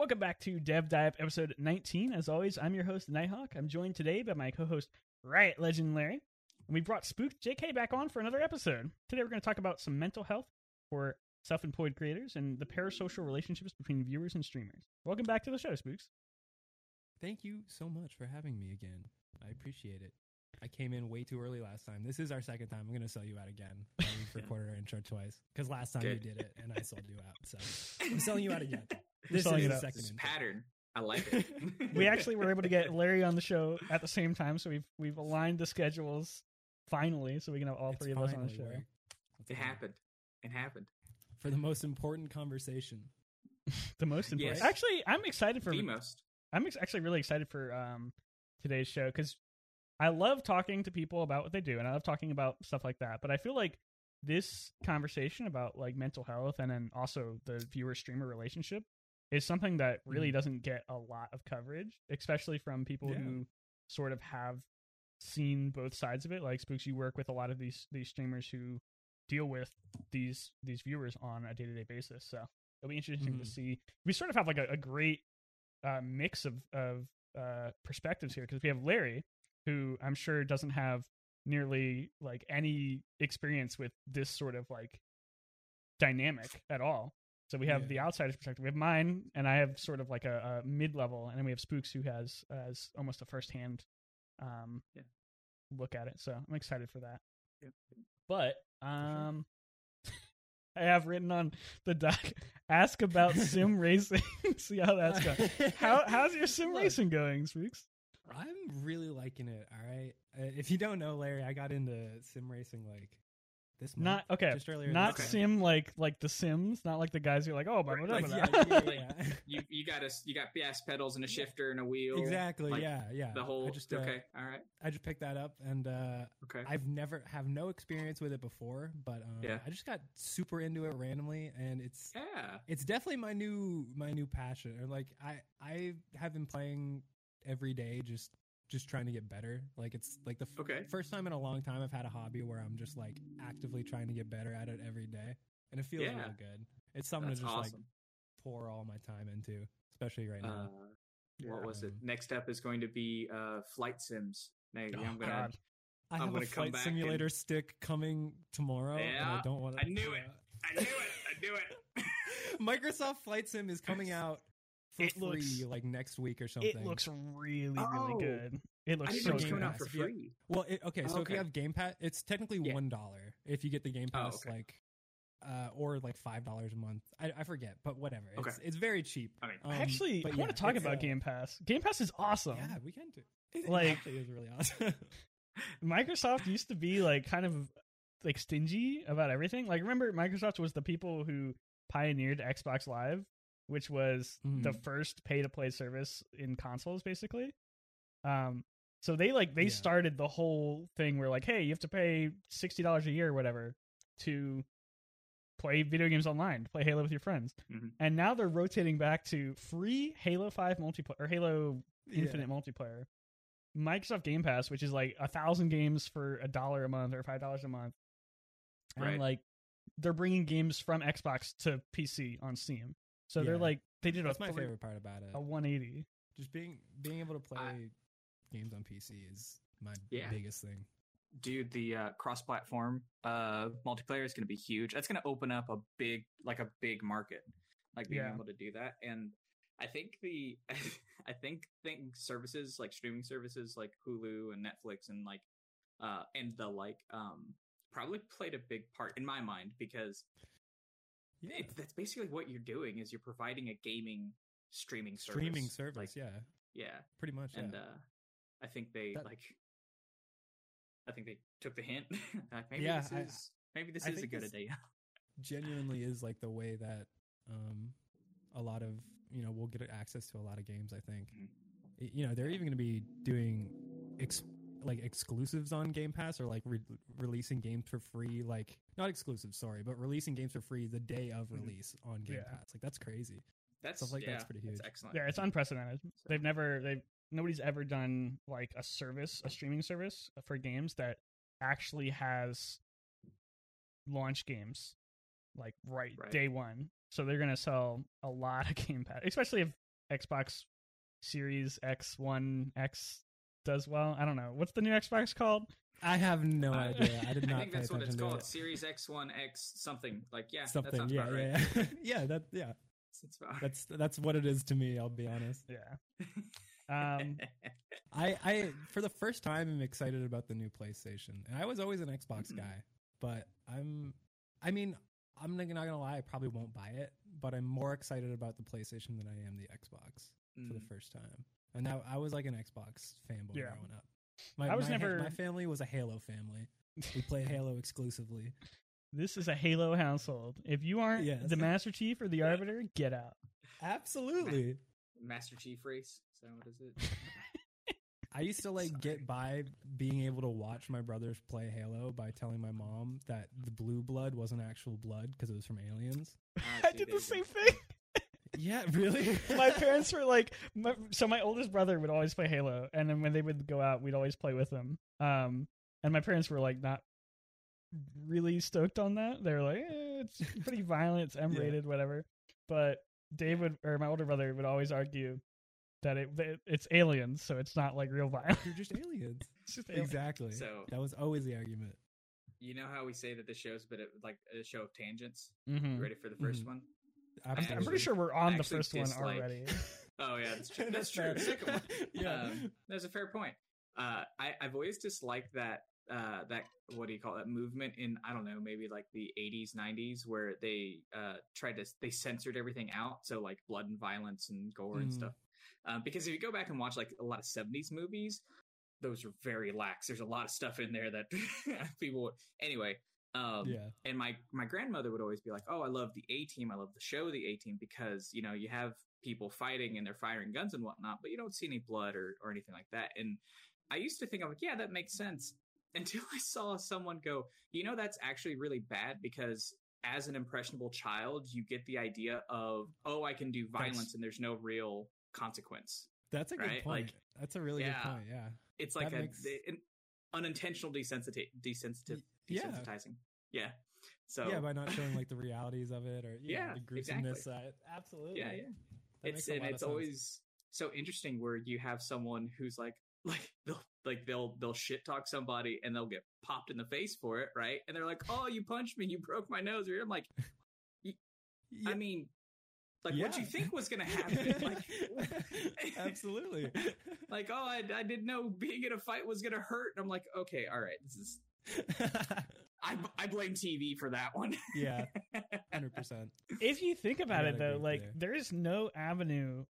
Welcome back to Dev Dive episode 19. As always, I'm your host, Nighthawk. I'm joined today by my co host, Riot Legend Larry. And we brought Spook JK back on for another episode. Today, we're going to talk about some mental health for self employed creators and the parasocial relationships between viewers and streamers. Welcome back to the show, Spooks. Thank you so much for having me again. I appreciate it. I came in way too early last time. This is our second time. I'm going to sell you out again. We've recorded our intro twice because last time Good. you did it and I sold you out. So I'm selling you out again. You're This is it the out. second This pattern. I like it. We actually were able to get Larry on the show at the same time, so we've we've aligned the schedules finally, so we can have all It's three of us on the show. worked. It okay. happened. It happened. for the most important conversation. The most important. Yes. Actually, I'm excited for The most. I'm ex- actually really excited for um today's show because I love talking to people about what they do and I love talking about stuff like that. But I feel like this conversation about like mental health and then also the viewer streamer relationship is something that really Mhm. doesn't get a lot of coverage, especially from people Yeah. who sort of have seen both sides of it. Like Spooks, you work with a lot of these these streamers who deal with these these viewers on a day to day basis. So it'll be interesting to Mhm. see. We sort of have like a, a great uh, mix of of uh, perspectives here because we have Larry, who I'm sure doesn't have nearly like any experience with this sort of like dynamic at all. So we have Yeah. the outsider's perspective. We have mine, and I have sort of like a, a mid level, and then we have Spooks who has has almost a first hand um, Yeah. look at it. So I'm excited for that. Yep. But um, I have written on the doc. Ask about sim racing. See how that's going. How how's your sim Look. racing going, Spooks? I'm really liking it. All right. Uh, if you don't know, Larry, I got into sim racing like this month. Not okay. Just earlier. Not this month. sim like like the Sims. Not like the guys who are like, oh, blah, blah, blah, Like, yeah, yeah, yeah, yeah. You you got us. You got gas pedals and a shifter and a wheel. exactly. Like, yeah, yeah. The whole. I just uh, okay. All right. I just picked that up, and uh, Okay. I've never have no experience with it before, but um, Yeah. I just got super into it randomly, and it's yeah. it's definitely my new my new passion. Or like I I have been playing every day, just just trying to get better. Like it's like the f- Okay. first time in a long time I've had a hobby where I'm just like actively trying to get better at it every day, and it feels Yeah. real good. It's something That's to just like pour all my time into, especially right uh, now. what was it? Um, Next up is going to be uh, flight sims. Maybe Oh, I'm gonna. God. I I'm have a flight simulator and- stick coming tomorrow, and I don't want to. I knew it. I knew it. I knew it. Microsoft Flight Sim is coming out for It free looks- like next week or something. It looks really, really Oh. good. It looks didn't so know it coming good. out for Pass, yeah. free. well. It, okay, so if Okay. you have Game Pass, it's technically Yeah. one dollar if you get the Game Oh, Pass, okay. like, uh, or like five dollars a month. I, I forget, but whatever. It's Okay. it's very cheap. I mean, Um, Actually, but I want to talk about uh, Game Pass. Game Pass is awesome. Yeah, we can do. It Like- actually is really awesome. Microsoft used to be like kind of like stingy about everything. Like remember Microsoft was the people who pioneered Xbox Live, which was the Mhm. first pay to play service in consoles basically. Um so they like they Yeah. started the whole thing where like hey, you have to pay $60 a year or whatever to play video games online, to play Halo with your friends. Mhm. And now they're rotating back to free Halo 5 multiplayer or Halo Infinite multiplayer. Microsoft Game Pass, which is like a thousand games for a dollar a month or five dollars a month, and Right. like they're bringing games from Xbox to PC on Steam. So they're like they did That's a my three- favorite part about it. a 180. Just being being able to play I- games on PC is my Yeah. biggest thing. dude the uh, cross-platform uh, multiplayer is going to be huge that's going to open up a big like a big market like being Yeah. able to do that and i think the i think think services like streaming services like hulu and netflix and like uh and the like um probably played a big part in my mind because Yeah, it, that's basically what you're doing is you're providing a gaming streaming service streaming service. like, yeah, yeah pretty much. and yeah. uh i think they That- like i think they took the hint like maybe Yeah, this I- is maybe this I is a good idea genuinely is like the way that um a lot of you know we'll get access to a lot of games i think Mhm. You know they're even going to be doing ex- like exclusives on game pass or like re- releasing games for free like not exclusives sorry but releasing games for free the day of Mhm. release on game Yeah. pass like that's crazy that's Stuff like yeah, that's pretty huge. That's excellent Yeah, it's unprecedented. They've never they've nobody's ever done like a service, a streaming service for games that actually has launch games like right, Right. day one. So they're gonna sell a lot of Game Pass, especially if Xbox Series X One X does well. I don't know what's the new Xbox called. I have no Uh, idea. I did not I think pay that's what it's called. it. Series X One X something. Like yeah, that Something, sounds yeah, about right. yeah, yeah, yeah. That, yeah. That's That's that's what it is to me. I'll be honest. Yeah. Um, I, I for the first time am excited about the new PlayStation, and I was always an Xbox Mhm. guy, but I'm, I mean, I'm not gonna lie, I probably won't buy it, but I'm more excited about the PlayStation than I am the Xbox for the Mm. first time. And now I was like an Xbox fanboy Yeah. growing up. My, I was my, never- my family was a Halo family. We played Halo exclusively. this is a Halo household. If you aren't Yes. the Master Chief or the Arbiter, get out. Absolutely. Master Chief race. Is what is it? I used to like Sorry. get by being able to watch my brothers play Halo by telling my mom that the blue blood wasn't actual blood because it was from aliens. Ah, I did the same thing. Yeah, really? my parents were like, my, so my oldest brother would always play Halo, and then when they would go out, we'd always play with them. Um, and my parents were like not really stoked on that. They were like, eh, it's pretty violent, it's M rated, whatever. But Dave would, or my older brother would always argue that it that it's aliens, so it's not like real violence. They're just aliens. It's just aliens. Exactly. So- that was always the argument. You know how we say that this show's been a- like a show of tangents. Mhm. Ready for the 1st Mhm. one? I'm, I'm pretty sure we're on the first one already. Oh yeah, that's true. That's true. Second one. yeah. Um, that's a fair point. Uh, I, I've always disliked that uh, that what do you call that movement in I don't know maybe like the 80s 90s where they uh, tried to they censored everything out so like blood and violence and gore and Mm. stuff. Um, because if you go back and watch like a lot of 70s movies, those are very lax. There's a lot of stuff in there that people anyway. Um, yeah. and my my grandmother would always be like, "Oh, I love the A Team. I love the show The A Team because you know you have people fighting and they're firing guns and whatnot, but you don't see any blood or or anything like that." And I used to think I'm like, "Yeah, that makes sense," until I saw someone go, "You know, that's actually really bad because." As an impressionable child, you get the idea of, oh, I can do violence That's- and there's no real consequence. That's a good Right, point. like- That's a really Yeah. good point. Yeah. It's like That a, makes- an unintentional desensitive, Yeah. Desensitizing. Yeah. So yeah, by not showing like the realities of it or yeah, Yeah, the gruesomeness exactly. Absolutely. yeah, yeah. That it's and it's always so interesting where you have someone who's like like they'll like they'll they'll shit talk somebody and they'll get popped in the face for it, right? And they're like, "Oh, you punched me, you broke my nose." Or I'm like, Yeah. I mean, like what you think was gonna happen? like, Absolutely. like oh, I, I didn't know being in a fight was gonna hurt. And I'm like, okay, all right, this is I I blame TV for that one. yeah, hundred percent. if you think about it though, like there. there's no avenue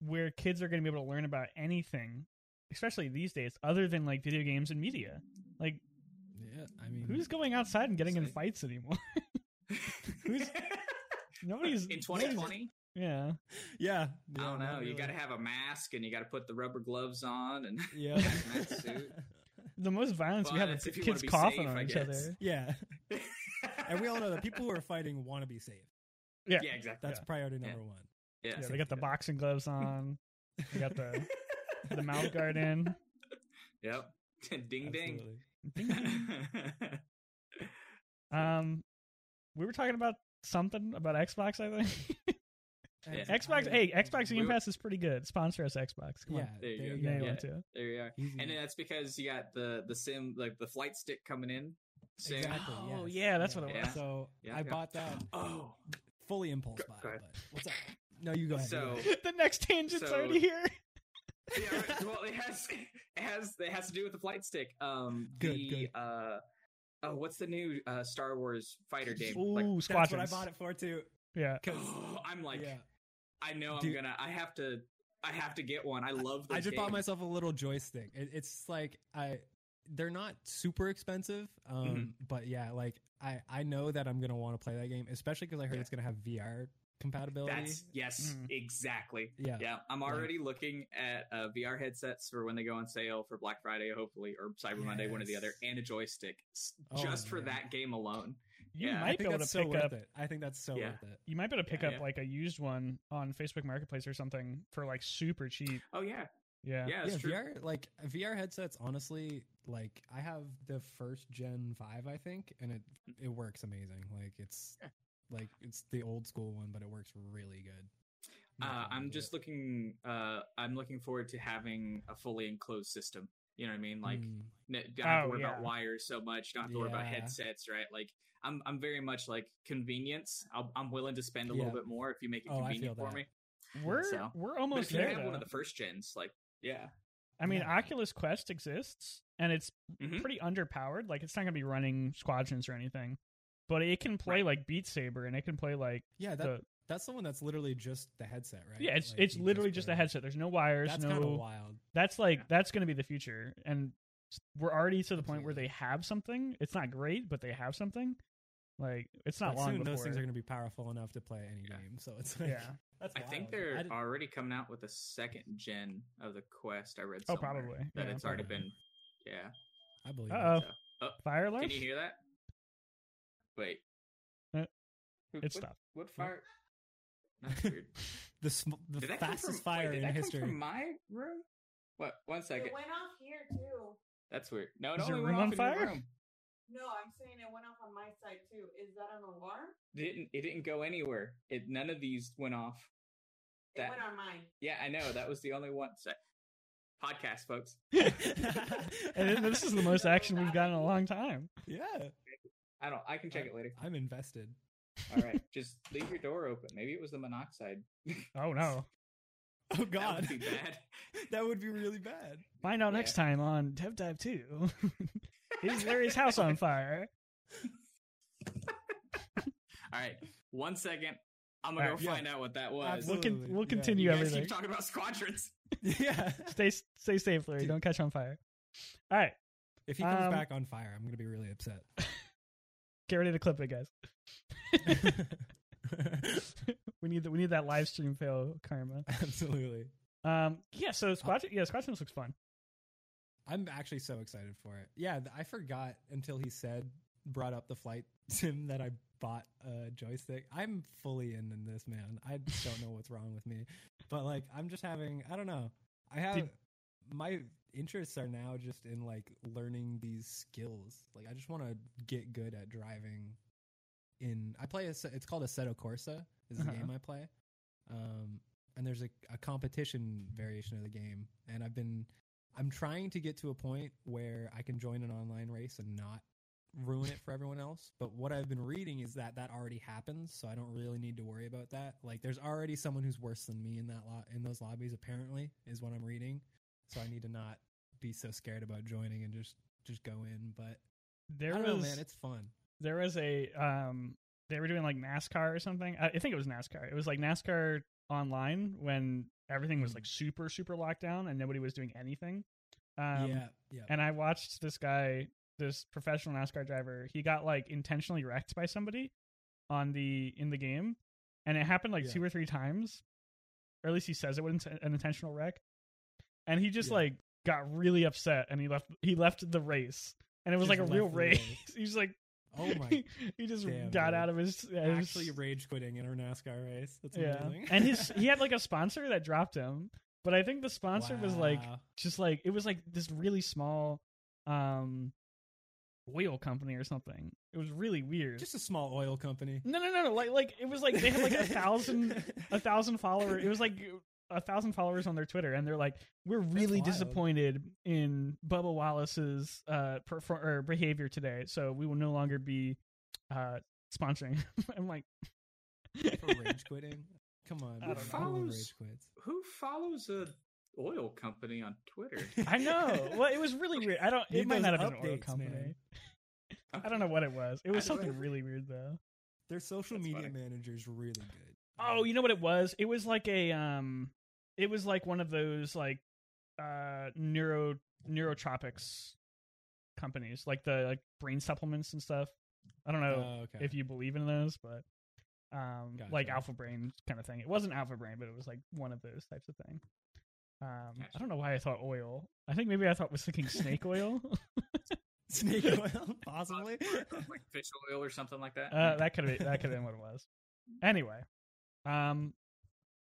where kids are going to be able to learn about anything, especially these days, other than like video games and media. Like, Yeah, I mean, who's going outside and getting in Say- fights anymore? Who's- Nobody's in 2020. Yeah, Yeah, I yeah, don't know. not You got to have a mask and you got to put the rubber gloves on and Yeah. Hazmat suit. the most violence we Well, have is if kids coughing safe, on I each guess. other. yeah, and we all know that people who are fighting want to be safe. Yeah, yeah, exactly. That's Yeah. priority Yeah. number one. Yeah, yeah. They got the boxing gloves on. They got the the mouth guard in. Yep. ding ding. Absolutely. Um, we were talking about something about Xbox. I think Yeah. Xbox. Hey, Xbox Game Pass is pretty good. Sponsor us, Xbox. Come yeah, on, There you there go. you you go. Yeah. want to. there you are. Easy. And then that's because you got the the sim like the flight stick coming in. Soon. Exactly. Oh, yes. yeah, that's what it was. So Yeah, I yeah. bought that Oh, fully impulse Go- buy. go. But what's up? No, you go ahead. So- the next tangent's So- already here. yeah. Right. Well, it has it has it has to do with the flight stick. Um, Good, the good. uh, oh, what's the new uh Star Wars fighter game? Ooh, Like, That's what I bought it for too. Yeah, Because I'm like, yeah, I know I'm gonna. I have to. I have to get one. I love. I those just bought myself a little joystick. It, it's like I, they're not super expensive, um, Mhm. but yeah, like I I know that I'm gonna want to play that game, especially because I heard Yeah. it's gonna have VR compatibility. That's yes, Mm. exactly. yeah, Yeah, I'm already looking at uh, VR headsets for when they go on sale for Black Friday, hopefully, or Cyber Monday, one or the other, and a joystick s- Oh, just for that game alone. You Yeah, I I might be able to pick worth up. it. I think that's so Yeah. worth it. You might be able to pick Yeah, up yeah. like a used one on Facebook Marketplace or something for like super cheap. Oh yeah, Yeah, yeah, yeah. VR like VR headsets. Honestly, like I have the first gen Vive, I think, and it it works amazing. Like it's Yeah. like it's the old school one, but it works really good. Uh, I'm just it. looking. Uh, I'm looking forward to having a fully enclosed system. You know what I mean? Like, Mm. don't have to Oh, worry about wires so much. Don't have to worry about headsets, right? Like, I'm I'm very much like convenience. I'll, I'm willing to spend a little bit more if you make it Oh, convenient for me. We're So- we're almost there. have one of the first gens, like, yeah, I mean, Yeah. Oculus Quest exists, and it's Mhm. pretty underpowered. Like, it's not going to be running squadrons or anything, but it can play Right. like Beat Saber, and it can play like Yeah, that, the that's the one that's literally just the headset, right? yeah. It's Like, it's literally just put a headset. There's no wires. That's no. kind of wild. That's like Yeah. that's going to be the future, and we're already to the point where they have something. It's not great, but they have something. Like it's not But long soon before. those things are going to be powerful enough to play any Yeah. game. So it's like, yeah. that's I think they're I already coming out with a second gen of the Quest. I read. Oh, Somewhere probably, that yeah. it's already been. Yeah. I believe. Uh-oh. So, oh, fire alarm. can you hear that? Wait. Uh, Who- It what, stopped. What fire? That's weird. the sm- the Did that come fastest from, fire wait, did in that come history. from my room? What? One second. It went off here too. That's weird. No, it Is your only room went on off in your fire? room. No, I'm saying it went off on my side too. Is that an alarm? Didn't it didn't go anywhere. It none of these went off. It That- went on mine. Yeah, I know. That was the only one. So, podcast, folks. and this is the most action we've gotten in a long time. yeah, I don't. I can check it later. I'm invested. All right, just leave your door open. Maybe it was the monoxide. Oh no! Oh That God, would be bad. that would be really bad. Find out Yeah. next time on Dev Dive Two. Is Larry's house on fire? All right, one second. I'm gonna right, go yeah. find out what that was. We'll, con- Absolutely, we'll yeah. continue you guys everything. keep talking about squadrons. yeah. Stay stay safe, Larry. Don't catch on fire. All right, If he comes Um, back on fire, I'm gonna be really upset. Get ready to clip it, guys. we need the, we need that live stream fail karma. Absolutely. Um, yeah. So Squadron, yeah, Squadrons looks fun. I'm actually so excited for it. Yeah, I forgot until he said brought up the flight sim that I bought a joystick. I'm fully in, in this, man. I don't know what's wrong with me. But like I'm just having I don't know. I have Did- my interests are now just in like learning these skills. Like I just want to get good at driving in I play a it's called a Assetto Corsa is the Uh-huh. game I play. Um and there's a, a competition variation of the game and I've been I'm trying to get to a point where I can join an online race and not ruin it for everyone else. But what I've been reading is that that already happens, so I don't really need to worry about that. Like, there's already someone who's worse than me in that lot in those lobbies. Apparently, is what I'm reading. So I need to not be so scared about joining and just just go in. But There I was know, man. It's fun. there was a um they were doing like NASCAR or something. I, I think it was NASCAR. It was like NASCAR online when everything was Mm. like super super locked down and nobody was doing anything. Um, yeah, yeah. And I watched this guy, this professional NASCAR driver. He got like intentionally wrecked by somebody on the in the game, and it happened like Yeah. two or three times. Or at least he says it was an intentional wreck. And he just Yeah. like got really upset, and he left. He left the race, and it was Just like a real race. race. He's like, Oh my! he just Damn, got dude. out of his, his Actually, rage quitting in our NASCAR race. That's yeah. amazing. and his he had like a sponsor that dropped him, but I think the sponsor was like just like it was like this really small um oil company or something. It was really weird. just a small oil company. no, no, no, no. Like, like it was like they had like a thousand, a thousand followers. It was like a thousand followers on their Twitter, and they're like, "We're really disappointed in Bubba Wallace's uh perfor- or behavior today, so we will no longer be uh sponsoring." I'm like, for rage quitting. Come on, I man. don't know. No one Follows- rage quits. Who follows a oil company on Twitter? I know. Well, it was really weird. I don't. It Need might not have been an oil company. man. I don't know what it was. It was something really weird though. Their social That's media funny. manager's really good. Oh, you know what it was? It was like a um, it was like one of those like uh neuro neurotropics companies, like the like brain supplements and stuff. I don't know Oh, okay. if you believe in those, but um, like Alpha Brain kind of thing. It wasn't Alpha Brain, but it was like one of those types of thing. Um, I don't know why I thought oil. I think maybe I thought was thinking snake oil. Snake oil, possibly. like fish oil or something like that. Uh, that could have that could have been what it was. Anyway, um,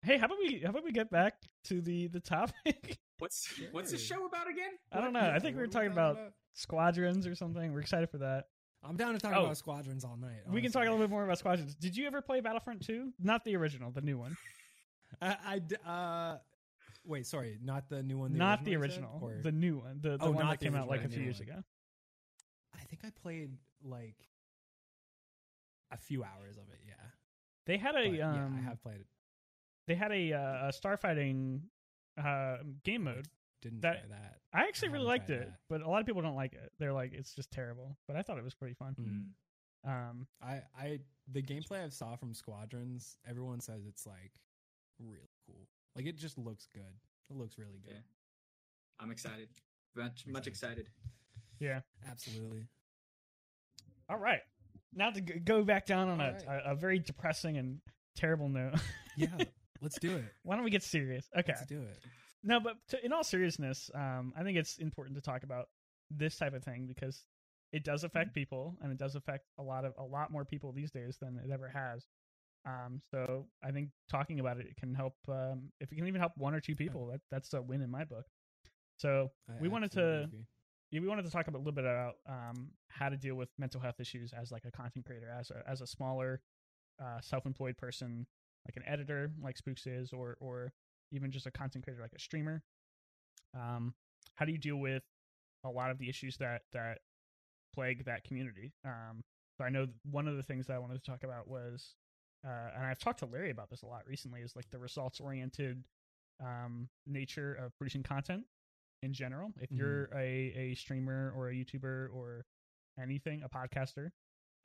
hey, how about we how about we get back to the the topic? what's what's the show about again? I don't know. Yeah, I think we what were are talking about, squadrons or something. We're excited for that. I'm down to talk Oh. about squadrons all night. We can talk a little bit more about squadrons. Did you ever play Battlefront 2? Not the original, the new one. I uh, wait, sorry, not the new one. The Not the you said, original, or- the new one, the, the Oh, one that the came out like a few new years one. ago. I think I played like a few hours of it. Yeah, They had But, a yeah, um, I have played it. They had a, uh, a starfighting uh, game mode. Didn't that- try that. I actually I really liked it, that. but a lot of people don't like it. They're like, it's just terrible. But I thought it was pretty fun. Mm. Um, I, I, the gameplay I saw from Squadrons, everyone says it's like really cool. Like it just looks good. It looks really good. Yeah. I'm excited. Much much Excited. excited. yeah. Absolutely. All right. Now to go back down on a, All right. a, a very depressing and terrible note. Yeah, let's do it. Why don't we get serious? Okay. Let's do it. No, but to, in all seriousness, um, I think it's important to talk about this type of thing because it does affect people, and it does affect a lot of a lot more people these days than it ever has. Um, so I think talking about it, it can help. Um, if it can even help one or two people, that that's a win in my book. So I We wanted to- agree. yeah, we wanted to talk about, a little bit about um, how to deal with mental health issues as like a content creator, as a as a smaller, uh, self-employed person, like an editor, like Spooks is, or or even just a content creator, like a streamer. Um, how do you deal with a lot of the issues that that plague that community? Um, so I know one of the things that I wanted to talk about was, uh, and I've talked to Larry about this a lot recently, is like the results-oriented um, nature of producing content in general. If Mhm. you're a, a streamer or a YouTuber or anything, a podcaster,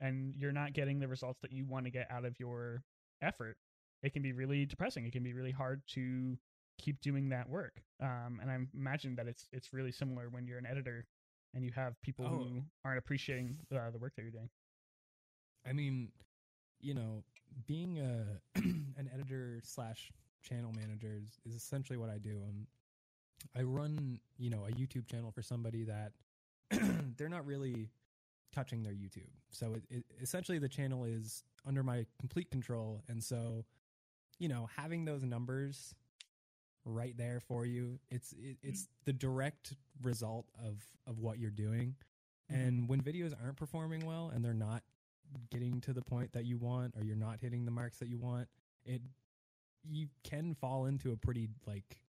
and you're not getting the results that you want to get out of your effort, it can be really depressing. It can be really hard to keep doing that work. Um, and I imagine that it's it's really similar when you're an editor and you have people Oh. who aren't appreciating uh, the work that you're doing. I mean, you know, being a an editor slash channel manager is, is essentially what I do. Um, I run, you know, a YouTube channel for somebody that they're not really touching their YouTube. So it, it essentially the channel is under my complete control, and so you know, having those numbers right there for you, it's it, it's the direct result of of what you're doing. And when videos aren't performing well and they're not getting to the point that you want or you're not hitting the marks that you want, it you can fall into a pretty like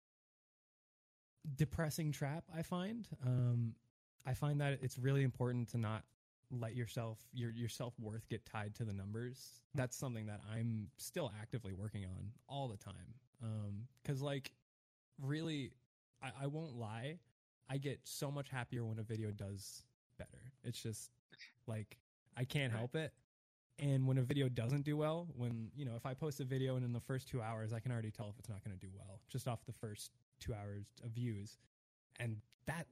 depressing trap, I find. Um I find that it's really important to not let yourself your your self-worth get tied to the numbers. That's something that I'm still actively working on all the time. Um cuz like really I, I won't lie, I get so much happier when a video does better. It's just like I can't help it. And when a video doesn't do well, when you know, if I post a video and in the first two hours I can already tell if it's not going to do well just off the first two hours of views, and that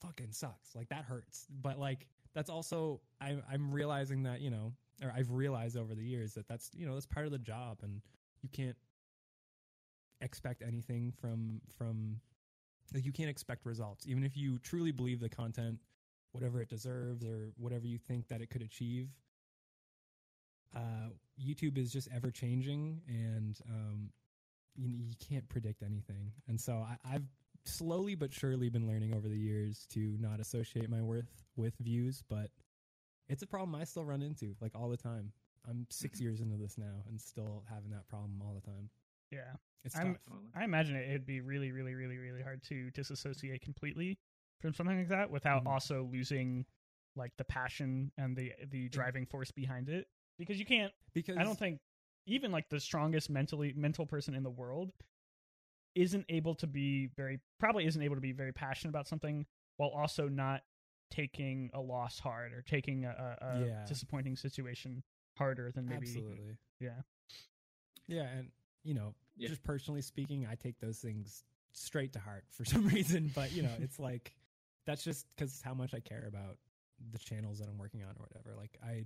fucking sucks. Like that hurts. But like that's also I'm I'm realizing that you know, or I've realized over the years that that's you know that's part of the job, and you can't expect anything from from like you can't expect results. Even if you truly believe the content whatever it deserves or whatever you think that it could achieve uh youtube is just ever changing and um you, you can't predict anything. And so I, i've slowly but surely been learning over the years to not associate my worth with views but it's a problem i still run into like all the time i'm 6 years into this now and still having that problem all the time Yeah. it's I'm- tough I imagine it, it'd be really, really, really, really hard to disassociate completely from something like that without Mhm. also losing like the passion and the the driving force behind it. Because you can't. because I don't think even like the strongest mentally mental person in the world isn't able to be very probably isn't able to be very passionate about something while also not taking a loss hard or taking a, a, a Yeah. disappointing situation harder than maybe Absolutely. yeah. Yeah, and you know, Yeah. just personally speaking, I take those things straight to heart for some reason. But you know, it's like that's just because how much I care about the channels that I'm working on or whatever. Like I,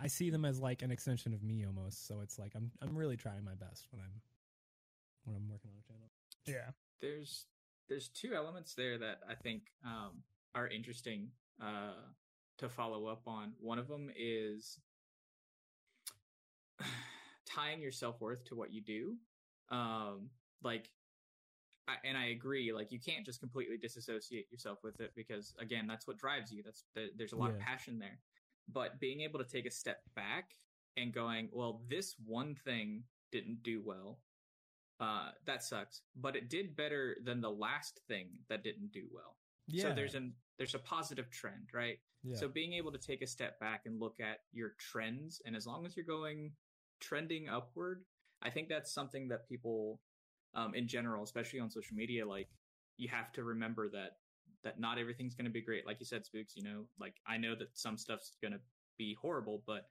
I see them as like an extension of me almost. So it's like I'm I'm really trying my best when I'm when I'm working on a channel. yeah there's there's two elements there that I think um, are interesting uh, to follow up on. One of them is tying your self worth to what you do. Um, like, I, and I agree. Like, you can't just completely disassociate yourself with it because, again, that's what drives you. That's the, there's a lot of passion there. But being able to take a step back and going, well, this one thing didn't do well uh, that sucks. But it did better than the last thing that didn't do well. Yeah. So there's an there's a positive trend, right? yeah. So being able to take a step back and look at your trends, and as long as you're going trending upward, I think that's something that people, um, in general, especially on social media, like you have to remember that that not everything's going to be great. Like you said, spooks. You know, like I know that some stuff's going to be horrible, but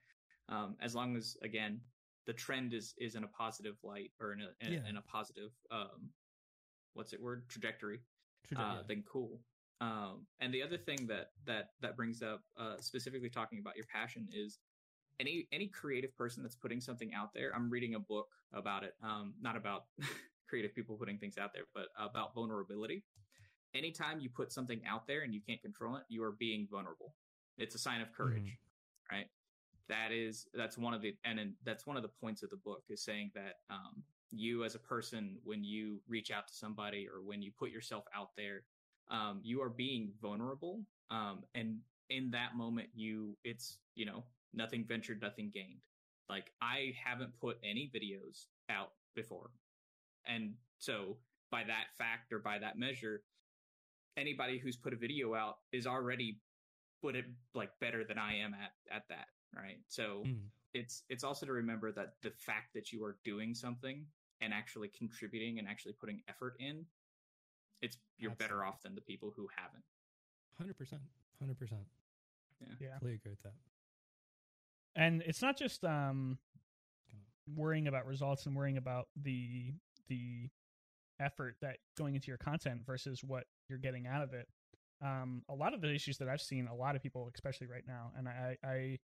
um, as long as again the trend is is in a positive light or in a in, Yeah. in a positive um, what's it word trajectory Traje- uh, then cool. Um, and the other thing that that that brings up, uh, specifically talking about your passion, is any any creative person that's putting something out there. I'm reading a book about it, um, not about creative people putting things out there, but about vulnerability. Anytime you put something out there and you can't control it, you are being vulnerable. It's a sign of courage, right? That is that's one of the and then that's one of the points of the book is saying that um, you as a person when you reach out to somebody or when you put yourself out there um, you are being vulnerable um, and in that moment you it's you know nothing ventured nothing gained. Like i haven't put any videos out before. And so by that fact or by that measure anybody who's put a video out is already put it like better than i am at at that right so Mm. it's it's also to remember that the fact that you are doing something and actually contributing and actually putting effort in it's you're better off than the people who haven't Hundred percent. Hundred percent. Yeah. Yeah. Completely agree with that. and it's not just um worrying about results and worrying about the the effort that going into your content versus what you're getting out of it um a lot of the issues that i've seen a lot of people especially right now and i i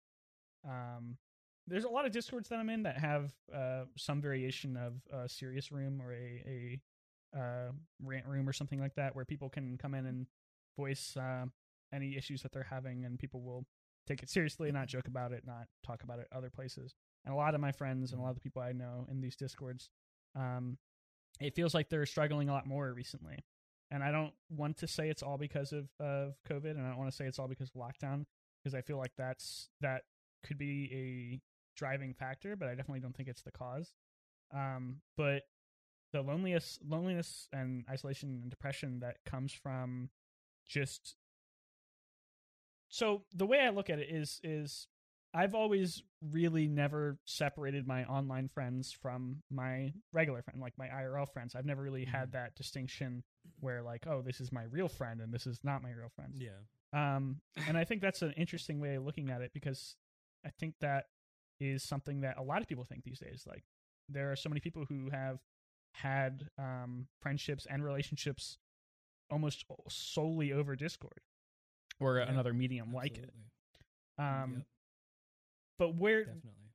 um there's a lot of discords that i'm in that have uh some variation of a serious room or a a uh rant room or something like that where people can come in and voice uh, any issues that they're having and people will take it seriously, not joke about it, not talk about it other places. And a lot of my friends and a lot of the people I know in these discords, um, it feels like they're struggling a lot more recently. And I don't want to say it's all because of of COVID, and I don't want to say it's all because of lockdown, because I feel like that's that could be a driving factor, but I definitely don't think it's the cause. Um, but the loneliness, loneliness, and isolation and depression that comes from just so the way I look at it is is I've always really never separated my online friends from my regular friend, like my IRL friends. I've never really had that distinction where like, oh, this is my real friend and this is not my real friend. Yeah. Um, and I think that's an interesting way of looking at it because I think that is something that a lot of people think these days. Like, there are so many people who have had um, friendships and relationships almost solely over Discord or Yeah, another medium like it. Um, Yep, But where definitely.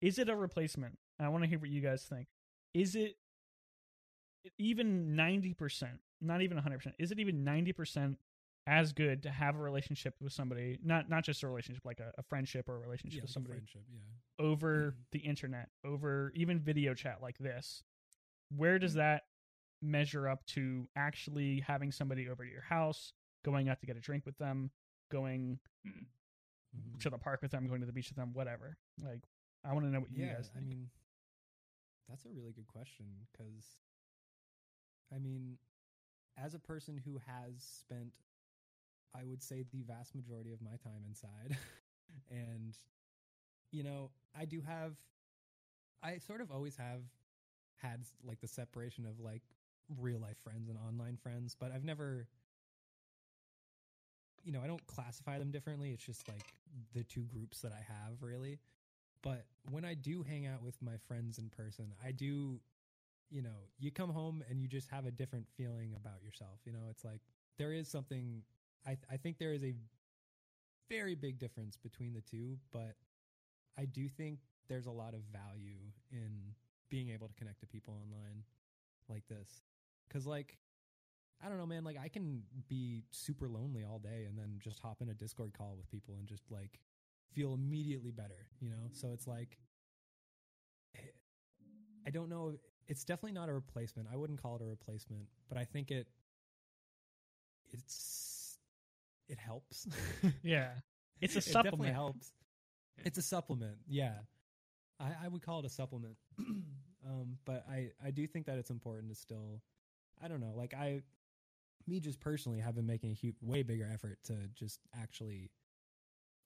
is it a replacement? I want to hear what you guys think. Is it even 90%, not even 100%, is it even 90% as good to have a relationship with somebody, not not just a relationship, like a, a friendship or a relationship Yeah, with like somebody friendship. Yeah. over the internet, over even video chat like this? Where does that measure up to actually having somebody over to your house, going out to get a drink with them, going Mhm. to the park with them, going to the beach with them, whatever? Like, I want to know what you yeah, guys I think. mean, that's a really good question because, I mean, as a person who has spent, I would say, the vast majority of my time inside, and, you know, I do have, I sort of always have had like the separation of like real life friends and online friends, but I've never. You know, I don't classify them differently. It's just like the two groups that I have, really but when I do hang out with my friends in person, I do, you know, you come home and you just have a different feeling about yourself. You know, it's like there is something. I I think there is a very big difference between the two, but I do think there's a lot of value in being able to connect to people online like this, because like. I don't know, man. Like, I can be super lonely all day and then just hop in a Discord call with people and just like feel immediately better, you know? So it's like I don't know, it's definitely not a replacement. I wouldn't call it a replacement, but I think it it's it helps. yeah, it's a It definitely supplement. helps. It's a supplement. Yeah. I, I would call it a supplement. um, but I, I do think that it's important to still, I don't know, like I, me just personally have been making a huge, way bigger effort to just actually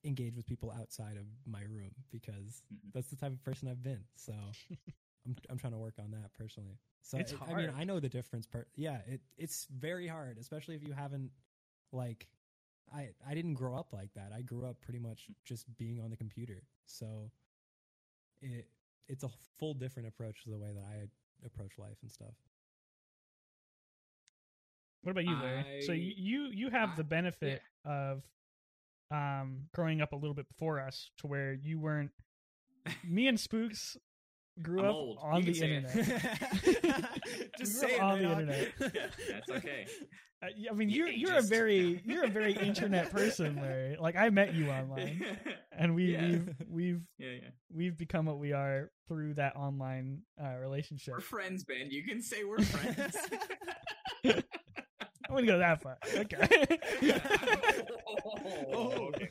engage with people outside of my room because Mhm. that's the type of person I've been. So I'm I'm trying to work on that personally. So It's it- I mean. I know the difference. Per- yeah, it it's very hard, especially if you haven't like. I I didn't grow up like that. I grew up pretty much just being on the computer. So it it's a full different approach to the way that I approach life and stuff. What about you, Larry? so I- you you, you have I- the benefit of um growing up a little bit before us to where you weren't me and Spooks grew I'm up old. on the can say it. internet. just say on the internet. That's okay. Uh, I mean, You you're you're a very you're a very internet person, Larry. Like I met you online, and we Yeah. we've we've yeah, yeah. we've become what we are through that online uh, relationship. We're friends, Ben. You can say we're friends. I wouldn't go that far. Okay. oh, okay,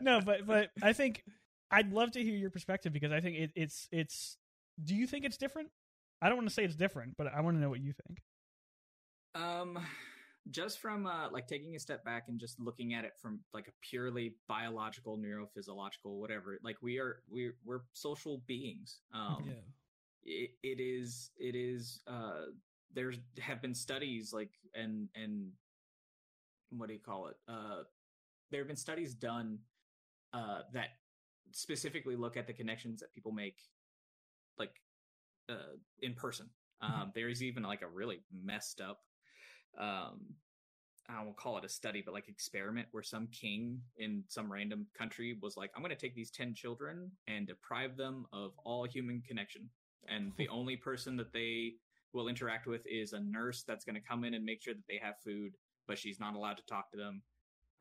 no, but but I think I'd love to hear your perspective because I think it, it's it's. Do you think it's different? I don't want to say it's different, but I want to know what you think. Um, just from uh, like taking a step back and just looking at it from like a purely biological, neurophysiological, whatever. Like we are, we we're social beings. Um, yeah. it, it is, it is. Uh, there's have been studies like and and what do you call it? Uh, there have been studies done uh that specifically look at the connections that people make, like uh in person. Um, there is even like a really messed up um I won't call it a study, but like experiment where some king in some random country was like, I'm going to take these 10 children and deprive them of all human connection. And the only person that they will interact with is a nurse that's going to come in and make sure that they have food, but she's not allowed to talk to them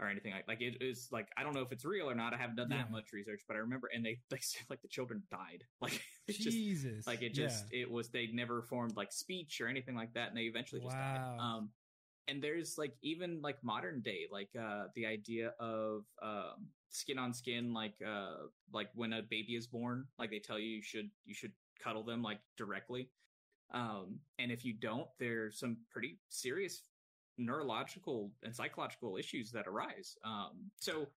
or anything like like it is like I don't know if it's real or not. I haven't done that Yeah. much research, but I remember and they they said like the children died. Like it just Jesus. like it just it was they never formed like speech or anything like that and they eventually just Wow. died um and there's like even like modern day like uh the idea of um skin on skin like uh like when a baby is born like they tell you you should you should cuddle them like directly um and if you don't there's some pretty serious neurological and psychological issues that arise um so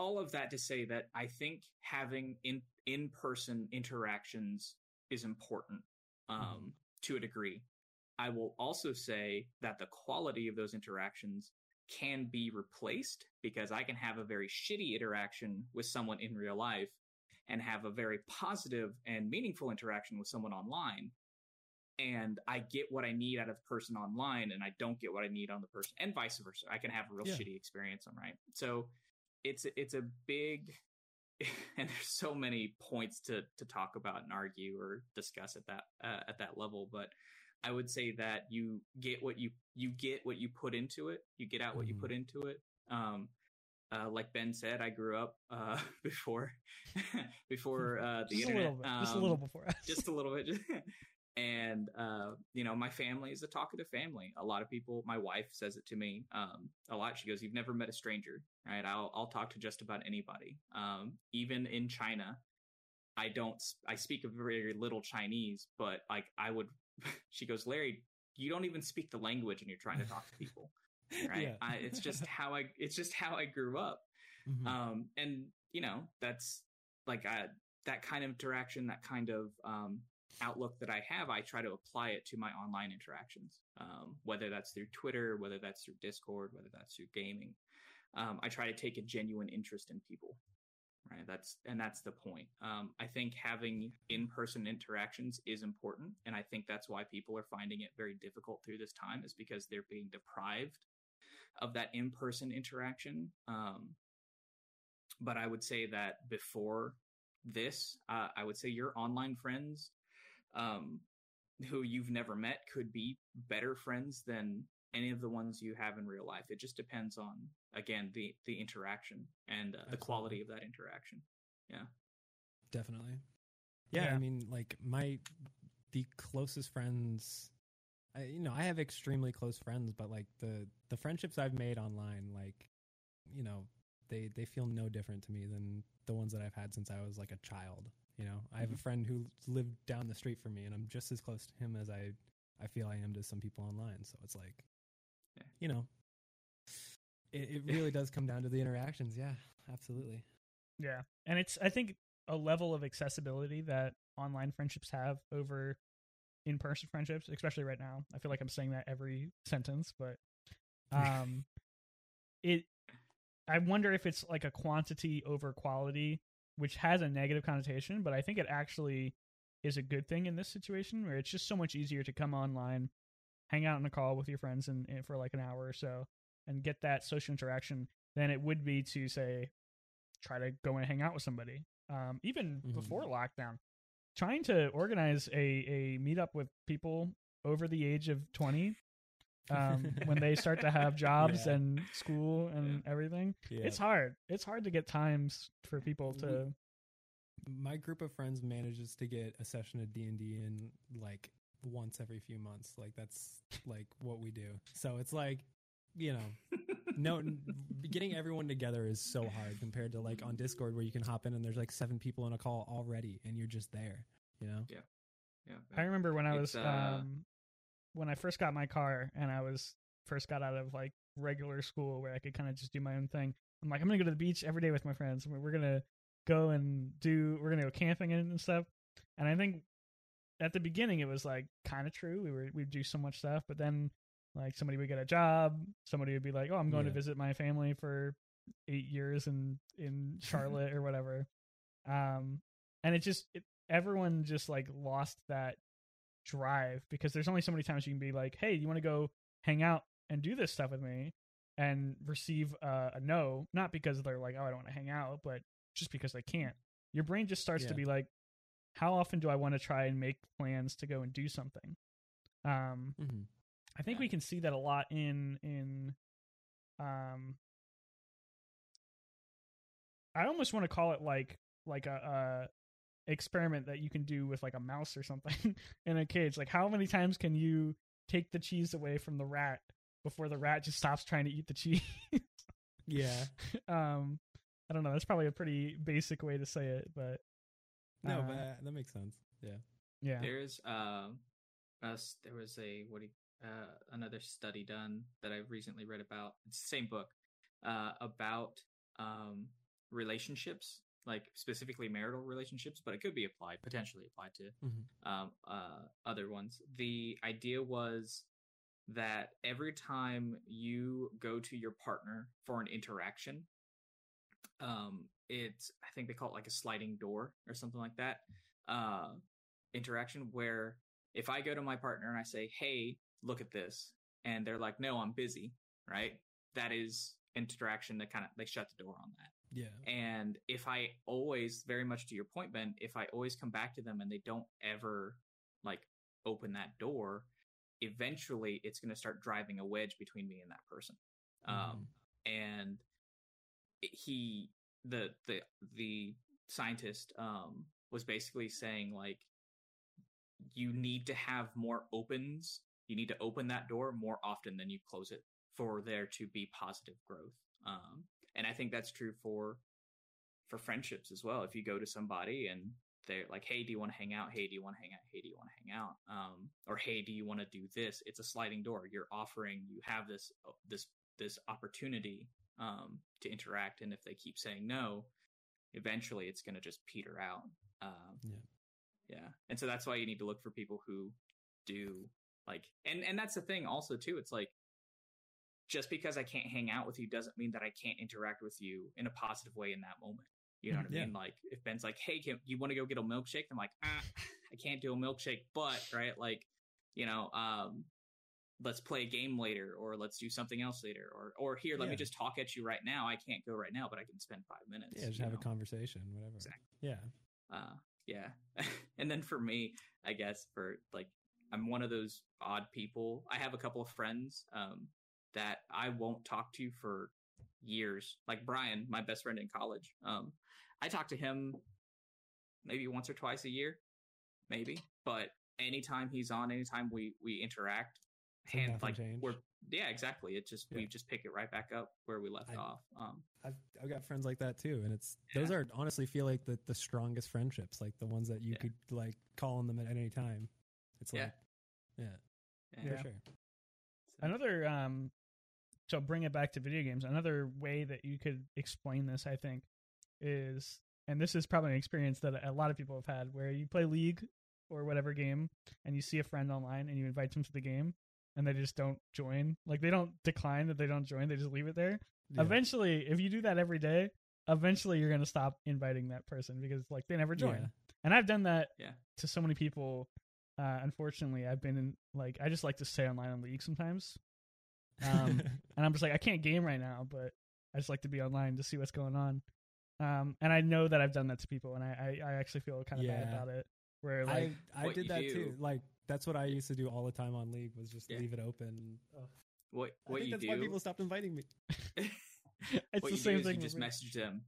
all of that to say that I think having in in person interactions is important um, to a degree. I will also say that the quality of those interactions can be replaced because I can have a very shitty interaction with someone in real life and have a very positive and meaningful interaction with someone online. And I get what I need out of the person online, and I don't get what I need on the person, and vice versa. I can have a real Yeah. shitty experience on right. So it's it's a big and there's so many points to to talk about and argue or discuss at that uh, at that level but i would say that you get what you you get what you put into it you get out what you Mhm. put into it um uh, like Ben said, I grew up uh, before before uh, the just a internet. little bit, just a Um, little before just a little bit. And uh, you know, my family is a talkative family. A lot of people, my wife says it to me um, a lot. She goes, "You've never met a stranger, right? I'll I'll talk to just about anybody, um, even in China. I don't. i speak a very little Chinese, but like I would." She goes, "Larry, you don't even speak the language, and you're trying to talk to people." Right? Yeah. I, it's just how I. It's just how I grew up. Mhm. Um, and you know, that's like I, that kind of interaction, that kind of um, outlook that I have, I try to apply it to my online interactions, um, whether that's through Twitter, whether that's through Discord, whether that's through gaming. Um, I try to take a genuine interest in people. Right. That's and that's the point. Um, I think having in-person interactions is important, and I think that's why people are finding it very difficult through this time, is because they're being deprived of that in-person interaction. Um, but I would say that before this, uh, I would say your online friends, um, who you've never met, could be better friends than any of the ones you have in real life. It just depends on again the the interaction and uh, the quality of that interaction. Yeah, definitely. Yeah, Yeah. I mean, like my the closest friends. I, you know, I have extremely close friends, but like the the friendships I've made online, like you know, they they feel no different to me than the ones that I've had since I was like a child. You know, I have a friend who lived down the street from me, and I'm just as close to him as I I feel I am to some people online. So it's like, Yeah. you know, it, it really does come down to the interactions. Yeah, absolutely. Yeah. And it's I think a level of accessibility that online friendships have over in person friendships, especially right now. I feel like I'm saying that every sentence, but um it I wonder if it's like a quantity over quality, which has a negative connotation, but I think it actually is a good thing in this situation where it's just so much easier to come online, hang out on a call with your friends and, and for like an hour or so and get that social interaction than it would be to say try to go and hang out with somebody. Um, even Mhm. before lockdown, trying to organize a, a meetup with people over the age of 20 um, when they start to have jobs Yeah. and school and everything. Yeah. It's hard. It's hard to get times for people to. my group of friends manages to get a session of D&D in like once every few months. Like that's like what we do. So it's like, you know, no getting everyone together is so hard compared to like on Discord where you can hop in and there's like seven people in a call already and you're just there, you know? Yeah. Yeah. I remember when I was uh, um, when I first got my car and I was first got out of like regular school where I could kind of just do my own thing. I'm like, I'm gonna go to the beach every day with my friends. We're gonna go and do. We're gonna go camping and stuff. And I think at the beginning it was like kind of true. We were we'd do so much stuff, but then like somebody would get a job. Somebody would be like, oh, I'm going to visit my family for eight years in in Charlotte or whatever. Um, and it just it, everyone just like lost that drive because there's only so many times you can be like, "Hey, you want to go hang out and do this stuff with me?" and receive uh, a no, not because they're like, "Oh, I don't want to hang out," but just because they can't. Your brain just starts to be like, "How often do I want to try and make plans to go and do something?" Um, Mm-hmm. I think Yeah. we can see that a lot in in um I almost want to call it like like a, a experiment that you can do with like a mouse or something in a cage. Like how many times can you take the cheese away from the rat before the rat just stops trying to eat the cheese? Yeah. um I don't know, that's probably a pretty basic way to say it, but No, Uh, but uh, that makes sense. Yeah. yeah. There's um, us. There was a what do you, uh another study done that I've recently read about. It's the same book, uh, about um relationships, like specifically marital relationships, but it could be applied potentially applied to Mhm. um uh other ones. The idea was that every time you go to your partner for an interaction, um, it's I think they call it like a sliding door or something like that. Uh, interaction where if I go to my partner and I say, "Hey, look at this," and they're like, "No, I'm busy," right? That is interaction that kind of they shut the door on that. Yeah. And if I always, very much to your point, Ben, if I always come back to them and they don't ever like open that door, eventually it's going to start driving a wedge between me and that person. Um, and he, the the the scientist, um, was basically saying like, you need to have more opens. You need to open that door more often than you close it for there to be positive growth. Um, and I think that's true for for friendships as well. If you go to somebody and they're like, "Hey, do you want to hang out? Hey, do you want to hang out? Hey, do you want to hang out?" Um, or "Hey, do you want to do this?" It's a sliding door. You're offering. You have this this this opportunity um, to interact, and if they keep saying no, eventually it's going to just peter out. Um, Yeah. yeah, and so that's why you need to look for people who do like, and and that's the thing also too. It's like just because I can't hang out with you doesn't mean that I can't interact with you in a positive way in that moment. You know what I Yeah. mean? Like if Ben's like, "Hey, can, you want to go get a milkshake?" I'm like, ah, "I can't do a milkshake," but right, like, you know, um, let's play a game later, or let's do something else later, or or here, let me just talk at you right now. I can't go right now, but I can spend five minutes. Yeah, just have a conversation, whatever. Exactly. Yeah. uh yeah and then for me i guess for like i'm one of those odd people i have a couple of friends um that i won't talk to for years like brian my best friend in college um i talk to him maybe once or twice a year maybe but anytime he's on anytime we we interact So hand like changed? we're yeah exactly it just we just pick it right back up where we left I- off um I've I've got friends like that too, and it's those are honestly feel like the the strongest friendships, like the ones that you Yeah. could like call on them at any time. It's Yeah. like, yeah, yeah. for sure. Another um so bring it back to video games. Another way that you could explain this, I think, is and this is probably an experience that a lot of people have had where you play League or whatever game and you see a friend online and you invite them to the game and they just don't join. Like they don't decline that they don't join, they just leave it there. Yeah. Eventually, if you do that every day, eventually you're going to stop inviting that person because like they never join. Yeah. And I've done that Yeah. to so many people. Uh, unfortunately, I've been in like I just like to stay online in League sometimes. Um, and I'm just like I can't game right now, but I just like to be online to see what's going on. Um, and I know that I've done that to people, and I I, I actually feel kind of bad about it. Where like I I did that do- too. Like that's what I used to do all the time on League was just Yeah. leave it open. Ugh. what I what think you that's do why people stopped inviting me. it's what the you same do thing. you just me. message them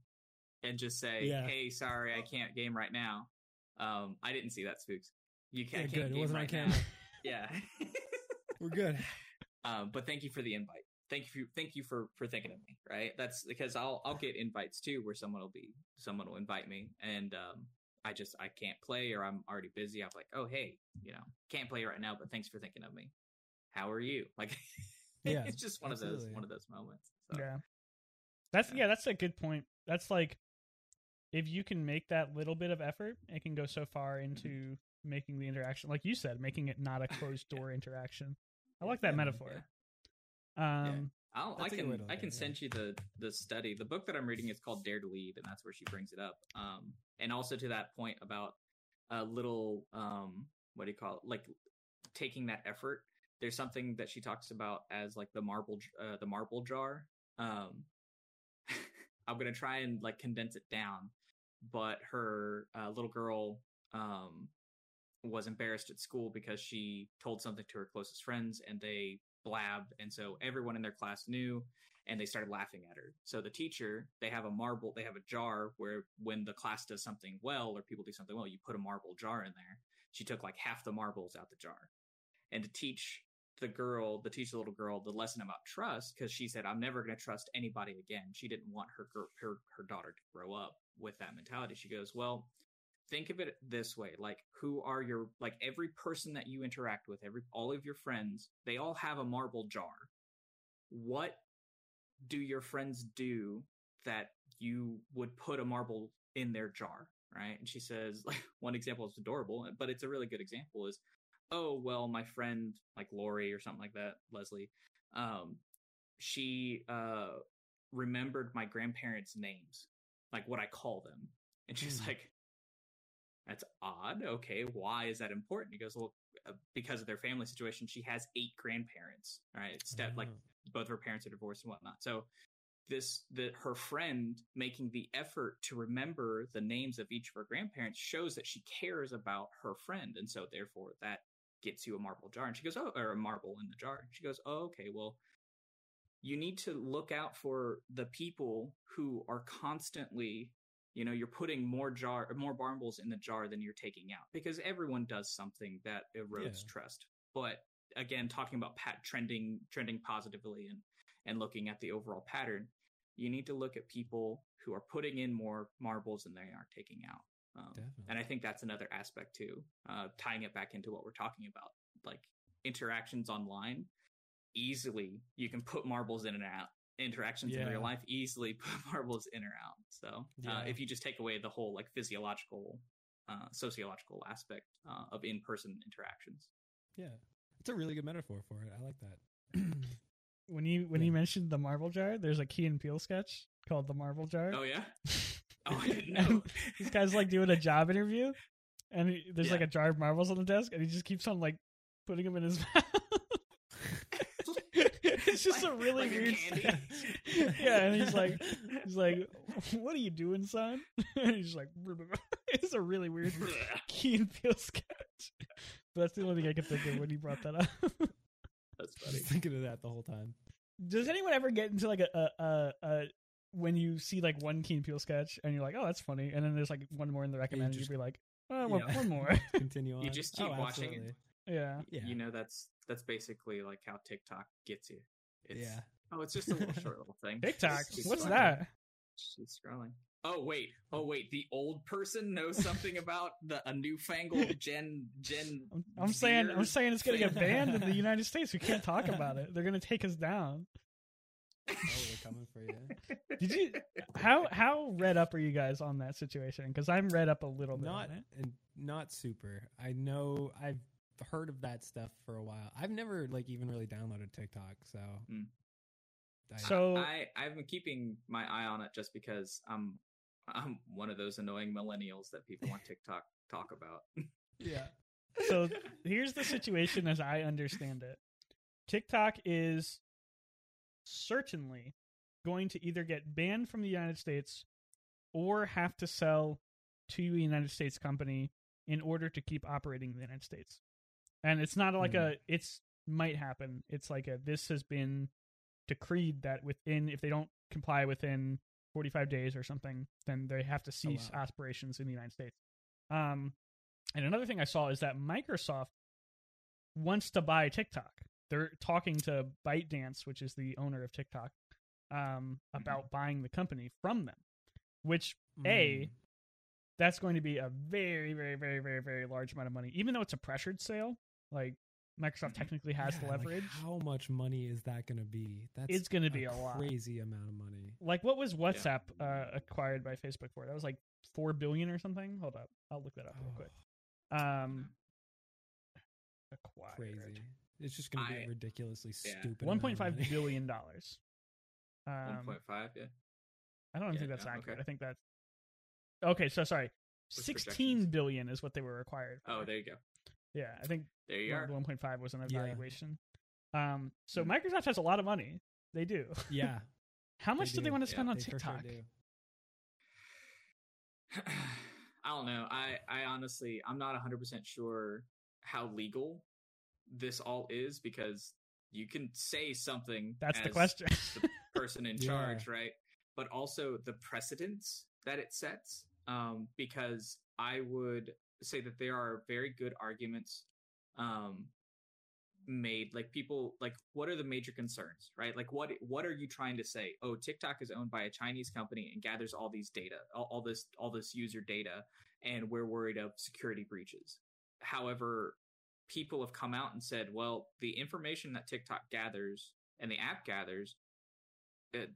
and just say Yeah. hey sorry i can't game right now um i didn't see that spooks you can't, good. can't It game wasn't on right now camera. yeah We're good. um but thank you for the invite thank you thank you for for thinking of me right that's because i'll i'll get invites too where someone will be someone will invite me and um i just i can't play or i'm already busy i'm like oh hey you know can't play right now but thanks for thinking of me how are you like Yeah, it's just one of those one of those moments so Yeah. That's Yeah. yeah, that's a good point. That's like if you can make that little bit of effort, it can go so far Mm-hmm. into making the interaction like you said, making it not a closed door interaction. I like that Yeah, metaphor. Um I'll, I That's a good can way to look I can it, yeah. send you the the study. The book that I'm reading is called Dare to Lead, and that's where she brings it up. Um, and also to that point about a little um, what do you call it? Like taking that effort. There's something that she talks about as like the marble uh, the marble jar. Um, I'm gonna try and like condense it down, but her uh, little girl um was embarrassed at school because she told something to her closest friends and they blabbed and so everyone in their class knew and they started laughing at her. So the teacher they have a marble they have a jar where when the class does something well or people do something well you put a marble jar in there. She took like half the marbles out the jar. And to teach the girl to teach the little girl the lesson about trust because she said i'm never going to trust anybody again. She didn't want her, her her daughter to grow up with that mentality. She goes well think of it this way like who are your like every person that you interact with every all of your friends they all have a marble jar. What do your friends do that you would put a marble in their jar right? And she says like one example is adorable but it's a really good example is oh well my friend like lori or something like that leslie um she uh remembered my grandparents names like what i call them. And she's Hmm. like that's odd. Okay, why is that important? He goes, well, uh, because of their family situation. She has eight grandparents. Right, step like Oh. both of her parents are divorced and whatnot. So this that her friend making the effort to remember the names of each of her grandparents shows that she cares about her friend, and so therefore that gets you a marble jar. And she goes, oh, or a marble in the jar. And she goes, oh, okay, well. You need to look out for the people who are constantly you know you're putting more jar more marbles in the jar than you're taking out because everyone does something that erodes Yeah. trust. But again talking about pat trending trending positively and and looking at the overall pattern you need to look at people who are putting in more marbles than they are taking out. Um, and i think that's another aspect too uh, tying it back into what we're talking about like interactions online easily you can put marbles in and out interactions in Yeah. real life easily put marbles in or out so uh, Yeah. if you just take away the whole like physiological uh, sociological aspect uh, of in-person interactions Yeah, it's a really good metaphor for it. I like that. when you when Yeah. you mentioned the marble jar, there's a Key and Peele sketch called The Marble Jar. oh yeah oh i didn't know this guy's like doing a job interview, and he, there's like a jar of marbles on the desk, and he just keeps on like putting them in his mouth. It's just a really like a weird. candy. sketch. yeah, and he's like, he's like, "What are you doing, son?" and he's like, "It's a really weird Key and Peele sketch." But that's the only thing I could think of when he brought that up. that's funny was thinking of that the whole time. Does anyone ever get into like a, a, a, a when you see like one Key and Peele sketch and you're like, oh, that's funny, and then there's like one more in the recommended, just- you'd be like, oh, one, Yeah. one more. Continue on. You just keep Oh, watching it. Yeah. Yeah. you know that's that's basically like how TikTok gets you. It's, yeah. Oh, it's just a little short little thing. TikTok. She's What's scrolling. that? She's scrolling. Oh wait, oh wait. The old person knows something about the a newfangled Gen Gen. I'm, I'm saying I'm saying it's gonna get banned in the United States. We can't talk about it. They're gonna take us down. Oh, we're coming for you. Did you? How how read up are you guys on that situation? Because I'm read up a little bit. not on it. and not super. I know I've heard of that stuff for a while. I've never like even really downloaded TikTok, so. Hmm. I- So I I've been keeping my eye on it just because I'm I'm one of those annoying millennials that people on TikTok talk about. yeah. so here's the situation as I understand it. TikTok is certainly going to either get banned from the United States or have to sell to a United States company in order to keep operating in the United States. And it's not like Hmm. a it's might happen. It's like a this has been decreed that within if they don't comply within 45 days or something, then they have to cease wow. aspirations in the United States. Um and another thing I saw is that Microsoft wants to buy TikTok. They're talking to ByteDance, which is the owner of TikTok, um, about buying the company from them. Which A, Mm. that's going to be a very, very, very, very, very large amount of money. Even though it's a pressured sale, like Microsoft technically has Yeah, the like, leverage. how much money is that going to be? That's it's going to be a, lot. crazy amount of money. Like what was WhatsApp uh, acquired by Facebook for? That was like four billion or something. Hold up, I'll look that up real quick. Um, acquired. crazy. It's just going to be I- a ridiculously yeah. stupid. One amount point of five money. billion dollars. One Um, point five, yeah. I don't Yeah, think that's no, accurate. okay. I think that's okay. So sorry, What's sixteen projections? billion is what they were required. Oh, there you go. Yeah. I think There you are. one point five was an evaluation. Yeah. evaluation. Um, so Hmm. Microsoft has a lot of money. They do. Yeah. How much do they want to Yeah, spend on they for sure TikTok? do. I don't know. I I honestly I'm not 100% sure how legal this all is because you can say something That's the question. the person in Yeah. charge, right? But also the precedents that it sets um because I would say that there are very good arguments um made like people like what are the major concerns right? Like what what are you trying to say? Oh tiktok is owned by a chinese company and gathers all these data all, all this all this user data and we're worried of security breaches. However people have come out and said well the information that tiktok gathers and the app gathers it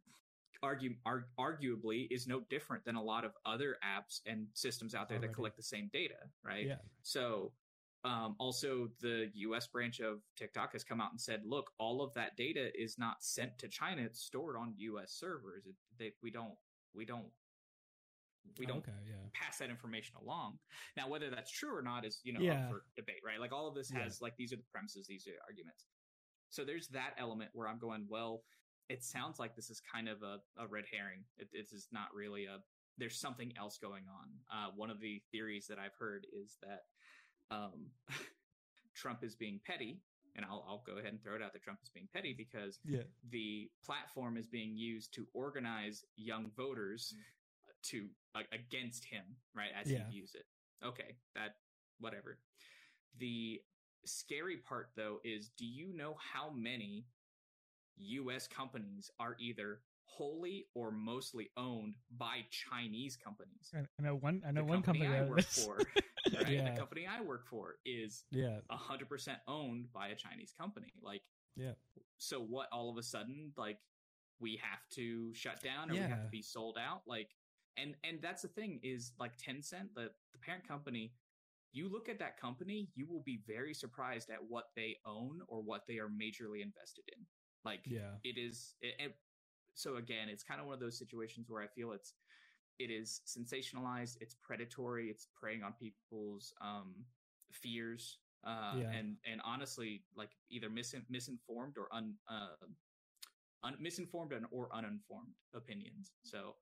argue ar- arguably is no different than a lot of other apps and systems out there Already. that collect the same data right Yeah. so, um, also the U.S. branch of TikTok has come out and said, "Look, all of that data is not sent to China; it's stored on U.S. servers. It, they, we don't, we don't, we don't Okay. Yeah. pass that information along. Now, whether that's true or not is, you know, Yeah. up for debate, right? Like all of this Yeah. has like these are the premises, these are the arguments. So there's that element where I'm going, well, it sounds like this is kind of a, a red herring. It, it is not really a. There's something else going on. Uh, one of the theories that I've heard is that um, Trump is being petty, and I'll, I'll go ahead and throw it out that Trump is being petty because Yeah. the platform is being used to organize young voters to uh, against him, right? As Yeah. he views it. Okay, that whatever. The scary part though is do you know how many US companies are either wholly or mostly owned by Chinese companies? I know one. I know the one company, I work for, right? Yeah. The company I work for is Yeah. hundred percent owned by a Chinese company. Like, Yeah. so what? All of a sudden, like, we have to shut down or we have to be sold out. Like, and and that's the thing is like Tencent, the the parent company. You look at that company, you will be very surprised at what they own or what they are majorly invested in. Like, Yeah. it is. It, it- so again, it's kind of one of those situations where I feel it's it is sensationalized, it's predatory, it's preying on people's um, fears, uh, Yeah. and and honestly, like either misin- misinformed or un, uh, un misinformed and or uninformed opinions. So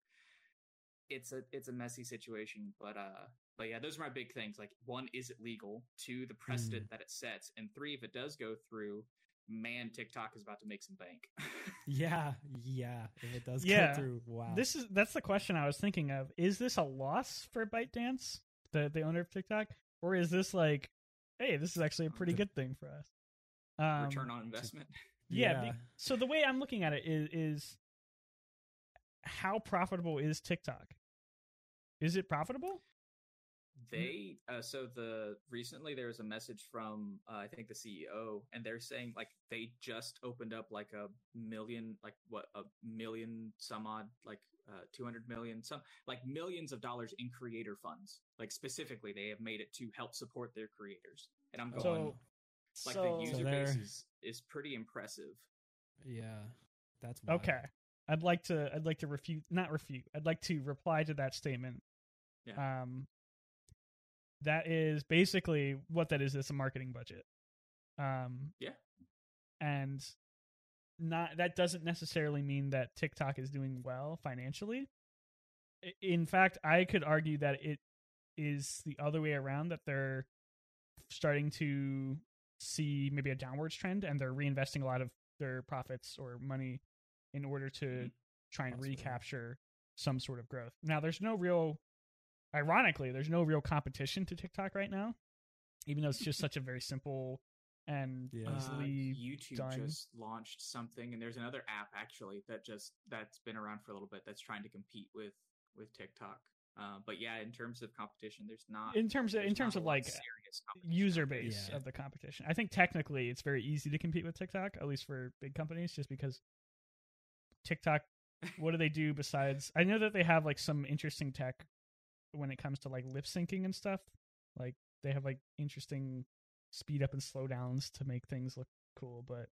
it's a it's a messy situation, but uh, but yeah, those are my big things. Like one, is it legal? Two, the precedent that it sets, and three, if it does go through, man, TikTok is about to make some bank. Yeah. Yeah. If it does Yeah. go through, wow. This is that's the question I was thinking of. Is this a loss for ByteDance, the the owner of TikTok, or is this like hey, this is actually a pretty good thing for us. Um, Return on investment. Yeah. be- so the way I'm looking at it is, is how profitable is TikTok? Is it profitable? They uh, so the recently there was a message from uh, I think the CEO, and they're saying like they just opened up like a million, like what a million some odd, like uh, two hundred million, some like millions of dollars in creator funds. Like specifically, they have made it to help support their creators, and I'm going So, like so the user they're- base is, is pretty impressive. Yeah, that's wild. okay. I'd like to. I'd like to refute, not refute. I'd like to reply to that statement. Yeah. Um, that is basically what that is. It's a marketing budget. Um, Yeah. and not that doesn't necessarily mean that TikTok is doing well financially. In fact, I could argue that it is the other way around that they're starting to see maybe a downwards trend and they're reinvesting a lot of their profits or money in order to Mhm. try and Possibly. recapture some sort of growth. Now, there's no real, ironically, there's no real competition to TikTok right now, even though it's just such a very simple and Yeah. Uh, easily YouTube done. just launched something, and there's another app actually that just that's been around for a little bit that's trying to compete with with TikTok. Uh, but yeah, in terms of competition, there's not in terms of in terms of like user base Yeah. of the competition. I think technically it's very easy to compete with TikTok, at least for big companies, just because TikTok. What do they do besides? I know that they have like some interesting tech when it comes to like lip syncing and stuff. Like they have like interesting speed up and slow downs to make things look cool. But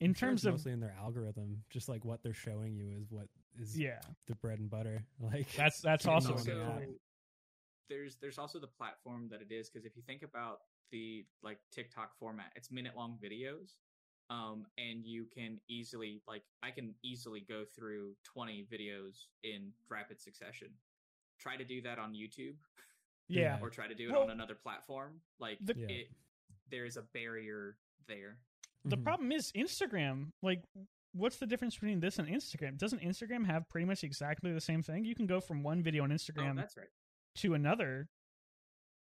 in I'm terms it's of mostly in their algorithm, just like what they're showing you is what is yeah, the bread and butter. Like that's that's you also know, a good yeah. point. there's there's also the platform that it is because if you think about the like TikTok format, it's minute long videos, um, and you can easily like I can easily go through 20 videos in rapid succession. Try to do that on YouTube Yeah, or try to do it Well, on another platform. Like the- Yeah. it, there's a barrier there. the Mhm. problem is Instagram. Like, what's the difference between this and Instagram? Doesn't Instagram have pretty much exactly the same thing? You can go from one video on Oh, Instagram that's right. to another.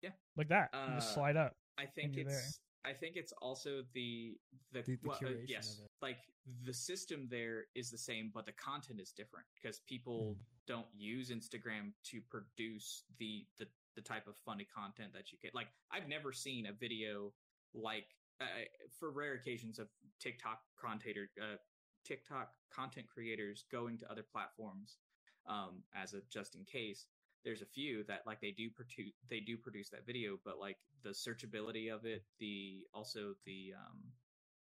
Yeah. like that. you just Uh, slide up. I think you're there. it's I think it's also the the, The- the well, uh, yes, like the system there is the same, but the content is different because people Mm. don't use Instagram to produce the the the type of funny content that you get. Like I've never seen a video like uh, for rare occasions of TikTok content uh, TikTok content creators going to other platforms um, as a just in case there's a few that like they do produce they do produce that video but like the searchability of it the also the um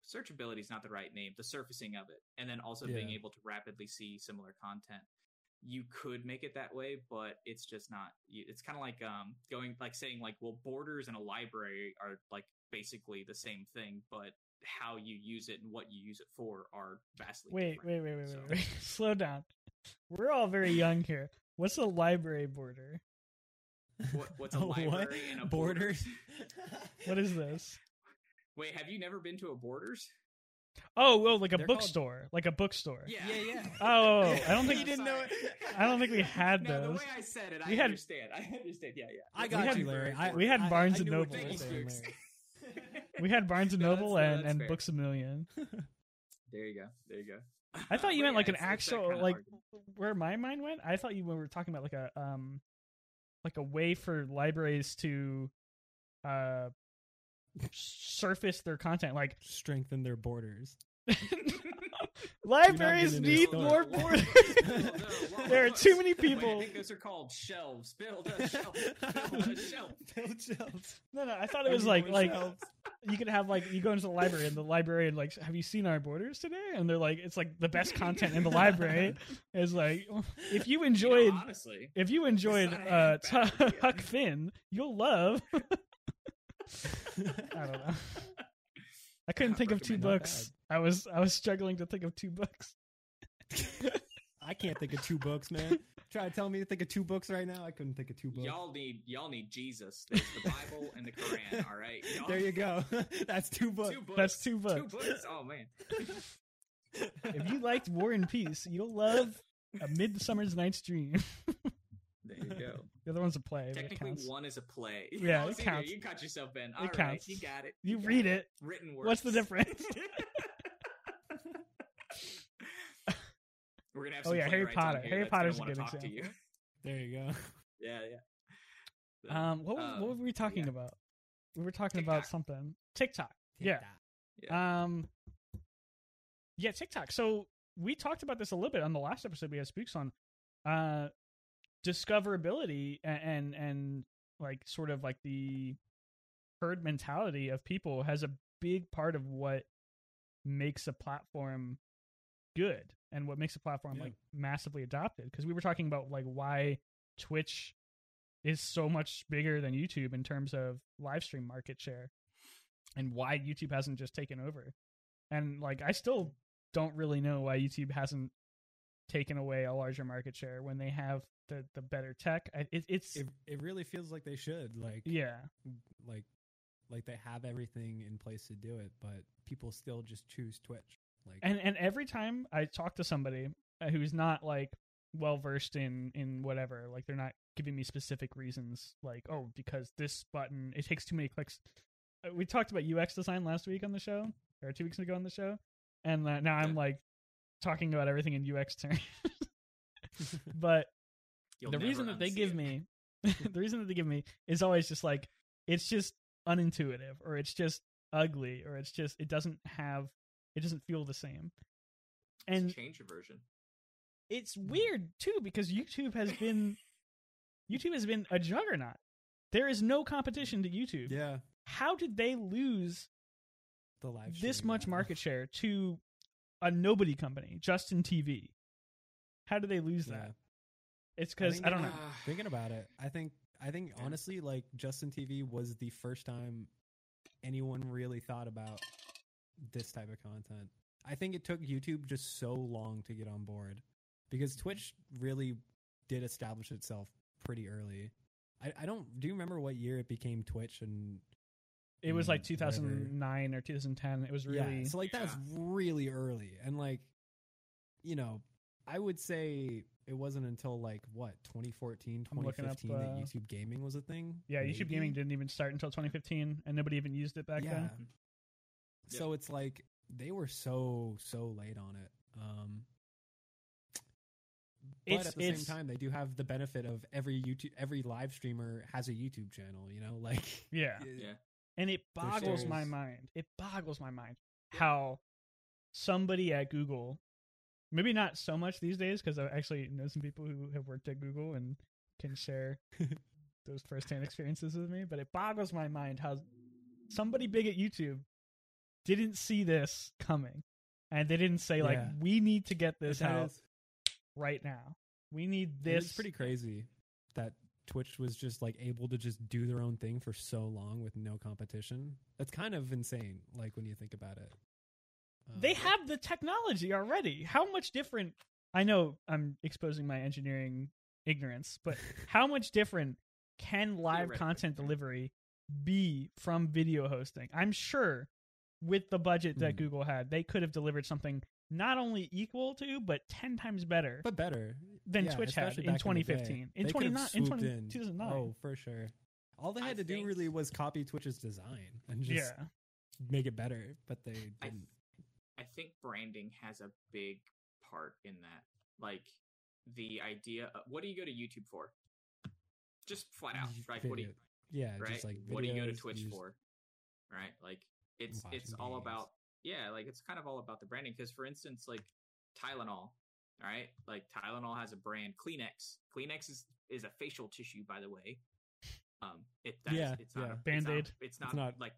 searchability is not the right name the surfacing of it and then also being able to rapidly see similar content you could make it that way but it's just not it's kind of like um going like saying like well borders and a library are like basically the same thing but how you use it and what you use it for are vastly Wait, different. wait, wait, wait, So- wait, wait. Slow down. We're all very young here. What's a library border? What, what's a Oh, what? library and a border? Borders? What is this? Wait, have you never been to a Borders? Oh, well, like a They're called- bookstore, like a bookstore. Yeah, yeah. Oh, oh, oh, I don't think You didn't know it. I don't think we had no, the those. way I said it, We I had- understand. I understand. Yeah, yeah. I We got had- you, Larry. I, we had I- Barnes I and knew Noble. you were Thank you, saying, Spooks. Larry. We had Barnes and No, Noble no, and, and fair. Books a Million. There you go. There you go. I thought you meant like yeah, an it's- it's actual kind like argument. where my mind went. I thought you were talking about like a um like a way for libraries to uh surface their content like Strengthen their borders. libraries need more borders. Build a there are too many Wait, I think those are called shelves. Build a shelf. Build a shelf. Build shelves. No, no, I thought it was like like shelves. you could have like you go into the library and the librarian like, have you seen our borders today? And they're like, it's like the best content in the library is like, if you You know, enjoyed honestly, if you enjoyed uh, half T- Huck Finn, you'll love. I don't know. I couldn't Not think of two recommend. Not books. I was I was struggling to think of two books. I can't think of two books, man. Try to tell me to think of two books right now. I couldn't think of two books. y'all need y'all need Jesus. There's the Bible and the Quran. All right. Y'all- There you go. That's two books. Two books. That's two Two books. books. Oh man. If you liked War and Peace, you'll love A Midsummer's Night's Dream. There you go. The other one's a play. Technically, one is a play. Yeah, Oh, it see there, counts. You got yourself in. It All right, counts. you got it. You got read it. Written words. What's the difference? We're gonna have Oh, yeah, Harry Potter. Harry that's gonna Potter's a good talk to you. example. There you go. Yeah, yeah. So, Um, what, was, what um, were we talking yeah. about? We were talking about TikTok. something. TikTok. Yeah. Yeah. Um. Yeah, TikTok. So we talked about this a little bit on the last episode we had Spooks on. Uh, discoverability and, and and like sort of like the herd mentality of people has a big part of what makes a platform good and what makes a platform Yeah. like massively adopted because we were talking about like why twitch is so much bigger than youtube in terms of live stream market share and why youtube hasn't just taken over and like i still don't really know why youtube hasn't taken away a larger market share when they have the the better tech it, it's It it really feels like they should like yeah like like they have everything in place to do it, but people still just choose Twitch. Like and and every time I talk to somebody uh, who's not like well versed in in whatever, like they're not giving me specific reasons, like oh because this button it takes too many clicks. Uh, We talked about UX design last week on the show or two weeks ago on the show, and uh, now I'm like talking about everything in UX terms. but You'll the reason that they give it. me the reason that they give me is always just like it's just unintuitive or it's just ugly or it's just it doesn't have it doesn't feel the same and change your version. it's hmm. weird too because youtube has been youtube has been a juggernaut there is no hmm. competition to youtube yeah, how did they lose the live this much now. market share to a nobody company justin tv how did they lose Yeah. that it's because think I, don't know Thinking about it, I think I think Yeah. honestly, like Justin TV was the first time anyone really thought about this type of content. I think it took YouTube just so long to get on board because Twitch really did establish itself pretty early. I, I don't do you remember what year it became Twitch and it was like mm, whatever. 2009 or 2010 it was really yeah, so like that was Yeah. really early and like you know I would say it wasn't until like what 2014 I'm looking up, 2015 uh, that YouTube gaming was a thing Yeah, YouTube? Gaming didn't even start until 2015, and nobody even used it back yeah then. so it's like they were so so late on it um but It's- at the it's- same time they do have the benefit of every YouTube every live streamer has a YouTube channel you know like Yeah, Yeah. and it There's boggles my mind. It boggles my mind how somebody at Google, maybe not so much these days, because I actually know some people who have worked at Google and can share those firsthand experiences with me. But it boggles my mind how somebody big at YouTube didn't see this coming, and they didn't say like, Yeah. "We need to get this out is- right now. We need this." It's pretty crazy that Twitch was just like able to just do their own thing for so long with no competition. That's kind of insane, like when you think about it. They Um, have the technology already. How much different? I know I'm exposing my engineering ignorance, but how much different can live content delivery be from video hosting? I'm sure with the budget that Mhm. Google had, they could have delivered something not only equal to, but 10 times better but better than Yeah, Twitch had in back the day. 2015. In, They 20, in swooped 20, in. 2009. Oh, for sure. All they I had to do really was copy Twitch's design and just yeah. make it better, but they didn't. I think branding has a big part in that. Like the idea of what do you go to YouTube for? Just flat out, Y- right? What do you yeah, right? just like what do you go to Twitch just- for? Right? Like it's Watching it's all games. about yeah, like it's kind of all about the branding. Because for instance, like Tylenol, all right, like Tylenol has a brand, Kleenex. Kleenex is is a facial tissue, by the way. Um, it that's, Yeah, it's not yeah. a, it's not- Band-Aid. It's not, not- like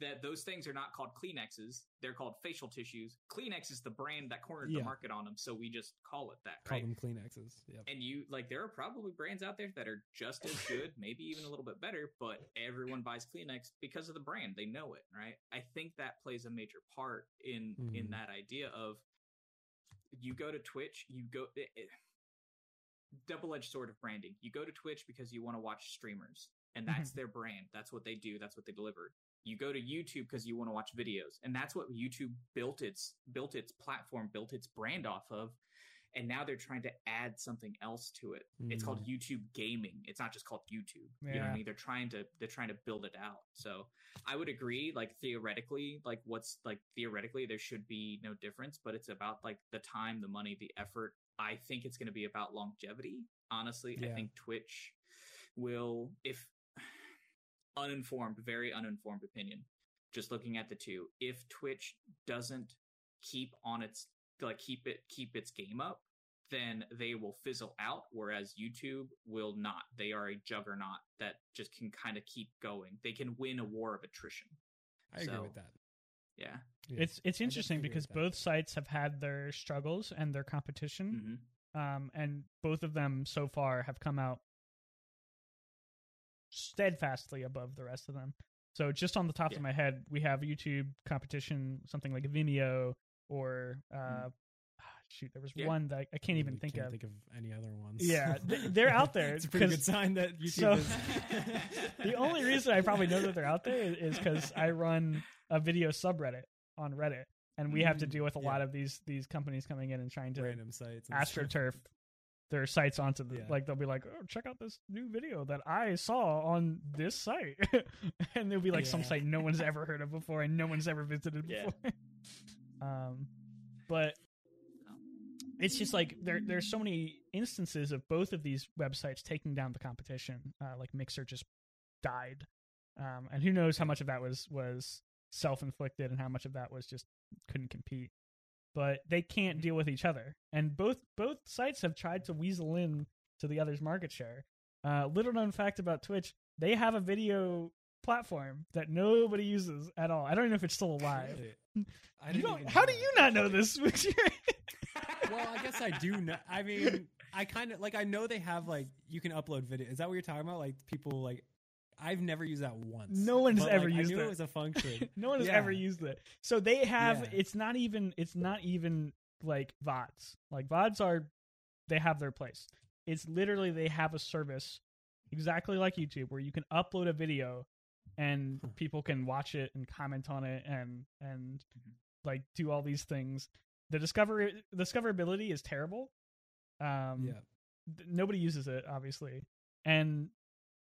that. Those things are not called Kleenexes. They're called facial tissues. Kleenex is the brand that cornered Yeah. the market on them, so we just call it that, Call right? them Kleenexes. Yep. and you like there are probably brands out there that are just as good maybe even a little bit better but everyone buys kleenex because of the brand they know it right i think that plays a major part in in Mhm. that idea of you go to twitch you go it, it, double-edged sword of branding you go to twitch because you want to watch streamers and that's mm-hmm. their brand that's what they do that's what they deliver you go to youtube because you want to watch videos and that's what youtube built its built its platform built its brand off of and now they're trying to add something else to it. It's called Mm. YouTube Gaming. It's not just called YouTube. You know what I mean? They're trying to they're trying to build it out. So I would agree. Like theoretically, like what's like theoretically there should be no difference, but it's about like the time, the money, the effort. I think it's going to be about longevity. Honestly, I think Twitch will if uninformed, very uninformed opinion, just looking at the two, if Twitch doesn't keep on its like keep it keep its game up, then they will fizzle out. Whereas YouTube will not. They are a juggernaut that just can kind of keep going. They can win a war of attrition. I agree with that. Yeah. Yeah. It's it's interesting because both sites have had their struggles and their competition, hmm um, and both of them so far have come out steadfastly above the rest of them. So just on the top Yeah. of my head, we have YouTube competition, something like Vimeo or uh, shoot, there was Yeah. one that I can't even Really think can't of. think of any other ones. Yeah, they're out there, it's a pretty good sign that YouTube so- is. the only reason I probably know that they're out there is because I run a video subreddit on Reddit, and we have to Mm, deal with a yeah. lot of these these companies coming in and trying to random sites. and stuff. astroturf their sites onto the Yeah. like they'll be like oh check out this new video that i saw on this site. And there'll be like some site no one's ever heard of before and no one's ever visited Yeah. before. Um but it's just like there there's so many instances of both of these websites taking down the competition uh, like mixer just died. Um and who knows how much of that was was self-inflicted and how much of that was just couldn't compete but they can't deal with each other. And both both sites have tried to weasel in to the other's market share. Uh, little known fact about Twitch: they have a video platform that nobody uses at all. I don't even know if it's still alive. I You don't- how do you not know this? well, I guess I do know. I mean, I kind of like. I know they have like you can upload video. Is that what you're talking about? Like people like. I've never used that once. No one's but, ever like, used I knew it. it was a function. no one has Yeah. ever used it. So they have. Yeah. It's not even. It's not even like vods. Like vods are, they have their place. It's literally they have a service, exactly like YouTube, where you can upload a video, and people can watch it and comment on it and and Mhm. like do all these things. The discover discoverability is terrible. Um, yeah. th- nobody uses it obviously and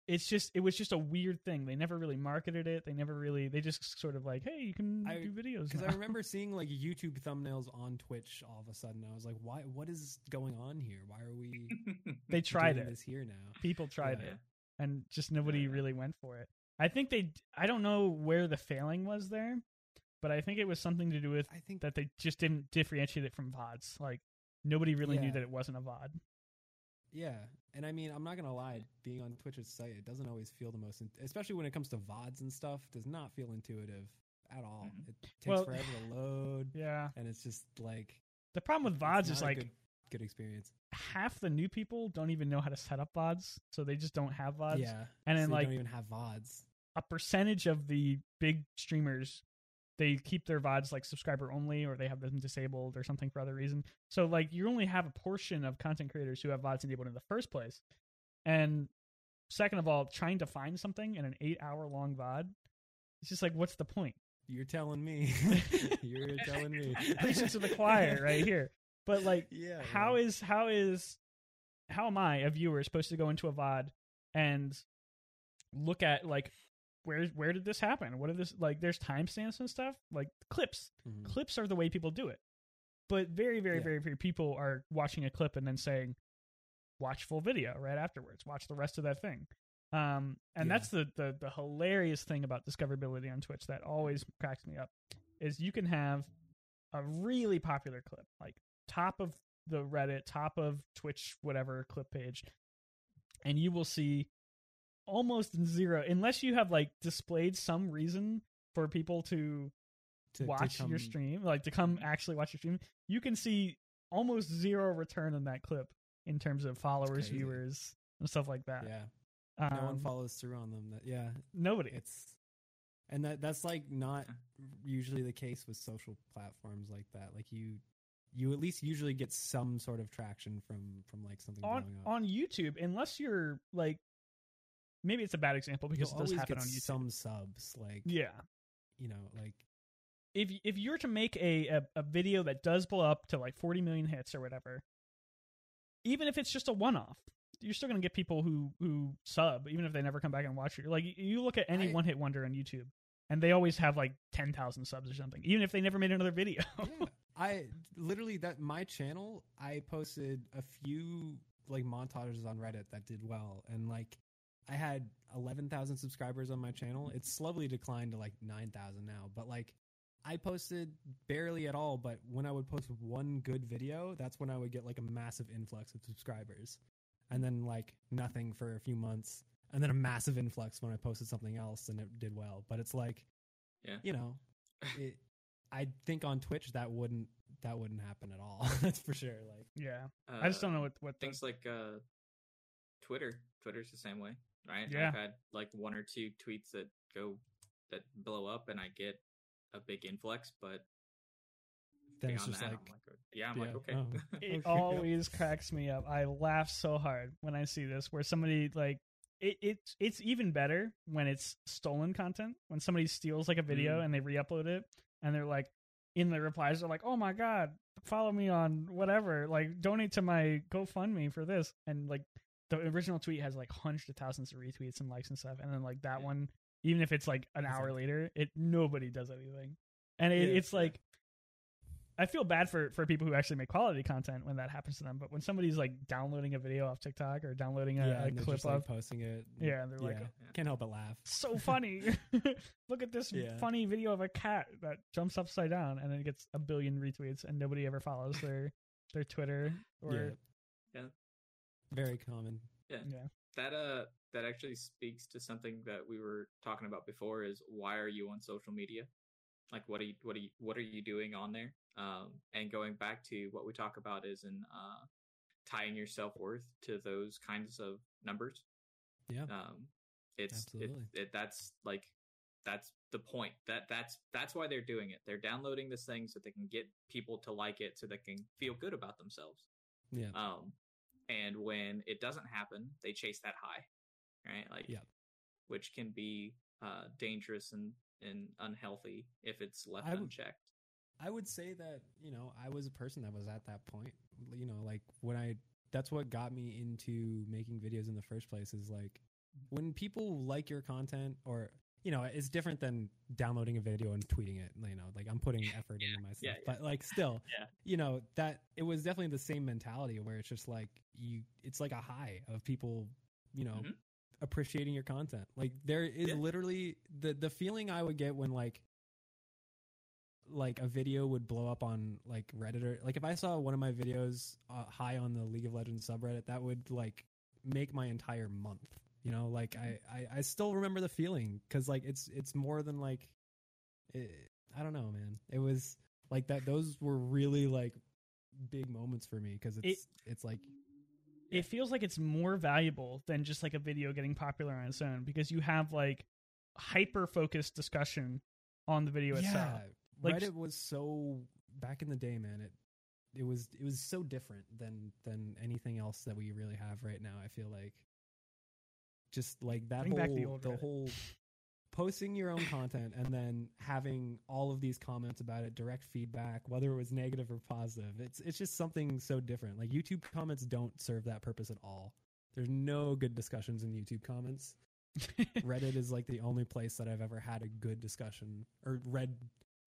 it's just it was just a weird thing they never really marketed it they never really they just sort of like hey you can I- do videos Because. I remember seeing like YouTube thumbnails on Twitch all of a sudden. I was like, why? What is going on here? Why are we they tried doing it this here now? people tried Yeah. it and just nobody Yeah. really went for it i think they i don't know where the failing was there but i think it was something to do with I think that they just didn't differentiate it from vods like nobody really knew that it wasn't a vod Yeah, and I mean, I'm not gonna lie. Being on Twitch's site, it doesn't always feel the most, in- especially when it comes to vods and stuff. Does not feel intuitive at all. Mhm. It takes Well- forever to load, yeah and it's just like the problem with vods is like good, good experience. half the new people don't even know how to set up vods so they just don't have vods yeah, and so then like don't even have vods. a percentage of the big streamers they keep their vods like subscriber only or they have them disabled or something for other reason so like you only have a portion of content creators who have vods enabled in the first place and second of all trying to find something in an eight hour long vod it's just like what's the point You're telling me. You're telling me. preaching to the choir right here but like Yeah. how man. is how is how am I a viewer supposed to go into a VOD and look at like where where did this happen? What did this like? There's timestamps and stuff like clips. Mhm. Clips are the way people do it, but very very Yeah. very few people are watching a clip and then saying, "Watch full video right afterwards. Watch the rest of that thing." Um, and Yeah. that's the, the the hilarious thing about discoverability on Twitch that always cracks me up is you can have a really popular clip like top of the Reddit, top of Twitch, whatever clip page, and you will see almost zero unless you have like displayed some reason for people to, To- to watch your stream, like to come actually watch your stream. You can see almost zero return on that clip in terms of followers, viewers, and stuff like that. Yeah. Um, no one follows through on them. That yeah, nobody. it's and that that's like not usually the case with social platforms like that. Like you, you at least usually get some sort of traction from from like something on on YouTube, unless you're like, maybe it's a bad example because You'll it does happen on YouTube. some subs. Like yeah, you know, like if if you're to make a, a a video that does blow up to like 40 million hits or whatever, even if it's just a one off, you're still gonna get people who who sub, even if they never come back and watch it. Like you look at any one hit wonder on YouTube, and they always have like ten thousand subs or something, even if they never made another video. Yeah. I literally that my channel I posted a few like montages on Reddit that did well and like I had 11,000 subscribers on my channel. It's slowly declined to like 9,000 now, but like I posted barely at all, but when I would post one good video, that's when I would get like a massive influx of subscribers. And then like nothing for a few months, and then a massive influx when I posted something else and it did well. But it's like Yeah. you know, it I think on Twitch that wouldn't that wouldn't happen at all. That's for sure. Like yeah, I just don't know Uh, what what the, things like uh, Twitter. Twitter's the same way, right? Yeah. I've had like one or two tweets that go that blow up, and I get a big influx. But then it's just that, like, I'm like, yeah, I'm like, okay. oh. it always cracks me up. I laugh so hard when I see this, where somebody like it, it's it's even better when it's stolen content. When somebody steals like a video Mm. and they re-upload it, and they're like in the replies, they're like, "Oh my god, follow me on whatever, like donate to my GoFundMe for this," and like the original tweet has like hundreds of thousands of retweets and likes and stuff, and then like that Yeah. one, even if it's like an hour later, it nobody does anything, and it, Yeah. it's like. I feel bad for for people who actually make quality content when that happens to them. But when somebody's like downloading a video off TikTok or downloading a, yeah, a clip just, like, of, posting it. yeah, and they're like, yeah. Oh, can't help but laugh. so funny. Look at this Yeah. funny video of a cat that jumps upside down and then it gets a billion retweets and nobody ever follows their their Twitter or yeah. Yeah. Very common. yeah. that uh that actually speaks to something that we were talking about before is why are you on social media like what are you what are you what are you doing on there um and going back to what we talk about is in uh tying your self-worth to those kinds of numbers Yeah. um it's it, it that's like that's the point that that's that's why they're doing it they're downloading this thing so they can get people to like it so they can feel good about themselves Yeah. um, and when it doesn't happen, they chase that high, right? Like, Yeah. which can be uh, dangerous and, and unhealthy if it's left I would- unchecked. I would say that, you know, I was a person that was at that point. You know, like when I that's what got me into making videos in the first place is like when people like your content or you know, it's different than downloading a video and tweeting it, you know, like I'm putting effort into my stuff. yeah, yeah. But like still, Yeah. you know, that it was definitely the same mentality where it's just like you it's like a high of people, you know, Mhm. appreciating your content. Like there is Yeah. literally the the feeling I would get when like like a video would blow up on like Reddit or like if I saw one of my videos uh, high on the League of Legends subreddit, that would like make my entire month. You know, like I I, I still remember the feeling because like it's it's more than like it, I don't know, man. It was like that. Those were really like big moments for me because it's it's like it feels like it's more valuable than just like a video getting popular on its own because you have like hyper focused discussion on the video itself. yeah. Like- Reddit was so back in the day, man. It it was it was so different than than anything else that we really have right now. I feel like just like that Bring whole the Reddit. whole posting your own content and then having all of these comments about it, direct feedback, whether it was negative or positive. It's it's just something so different. Like YouTube comments don't serve that purpose at all. There's no good discussions in YouTube comments. Reddit is like the only place that I've ever had a good discussion or read,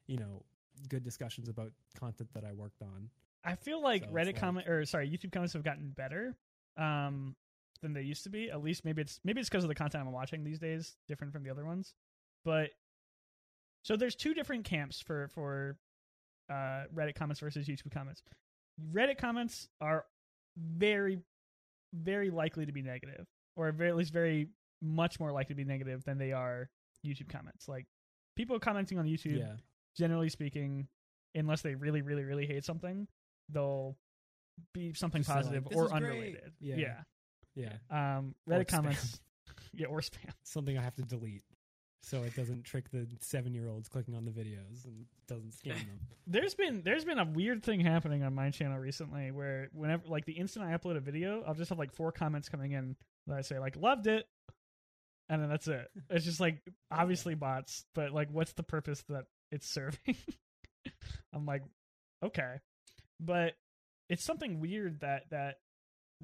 you know, good discussions about content that I worked on. I feel like So Reddit like- comment or sorry, YouTube comments have gotten better um, than they used to be. At least maybe it's maybe it's because of the content I'm watching these days, different from the other ones. But so there's two different camps for for uh, Reddit comments versus YouTube comments. Reddit comments are very, very likely to be negative, or very, at least very much more likely to be negative than they are YouTube comments. Like people commenting on YouTube Yeah. generally speaking, unless they really, really, really hate something, they'll be something Just say, like, positive or unrelated. Yeah. yeah. Yeah. Um, Or Reddit spam. comments, yeah, or spam. Something I have to delete so it doesn't trick the seven year olds clicking on the videos and doesn't scam them. There's been there's been a weird thing happening on my channel recently where whenever like the instant I upload a video, I'll just have like four comments coming in that I say like loved it, and then that's it. It's just like obviously bots, but like what's the purpose that it's serving? I'm like, okay, but it's something weird that that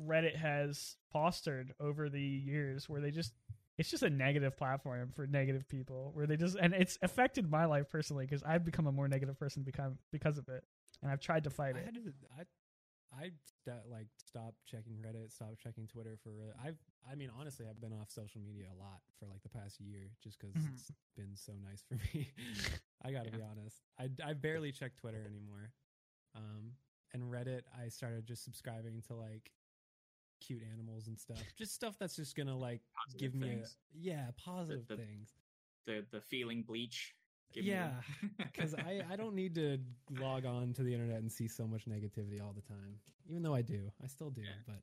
Reddit has fostered over the years, where they just it's just a negative platform for negative people, where they just and it's affected my life personally because I've become a more negative person become because of it, and I've tried to fight I it. to, I, I st- like stop checking Reddit, stop checking Twitter for. Reddit. I've, I mean, honestly, I've been off social media a lot for like the past year, just because Mhm. it's been so nice for me. I got to be honest. I, I barely check Twitter anymore. Um, and Reddit, I started just subscribing to like cute animals and stuff, just stuff that's just gonna like Positive give me things. a yeah positive the- things. the the feeling bleach. Give me Yeah, because I, I don't need to log on to the internet and see so much negativity all the time. Even though I do, I still do. Yeah. But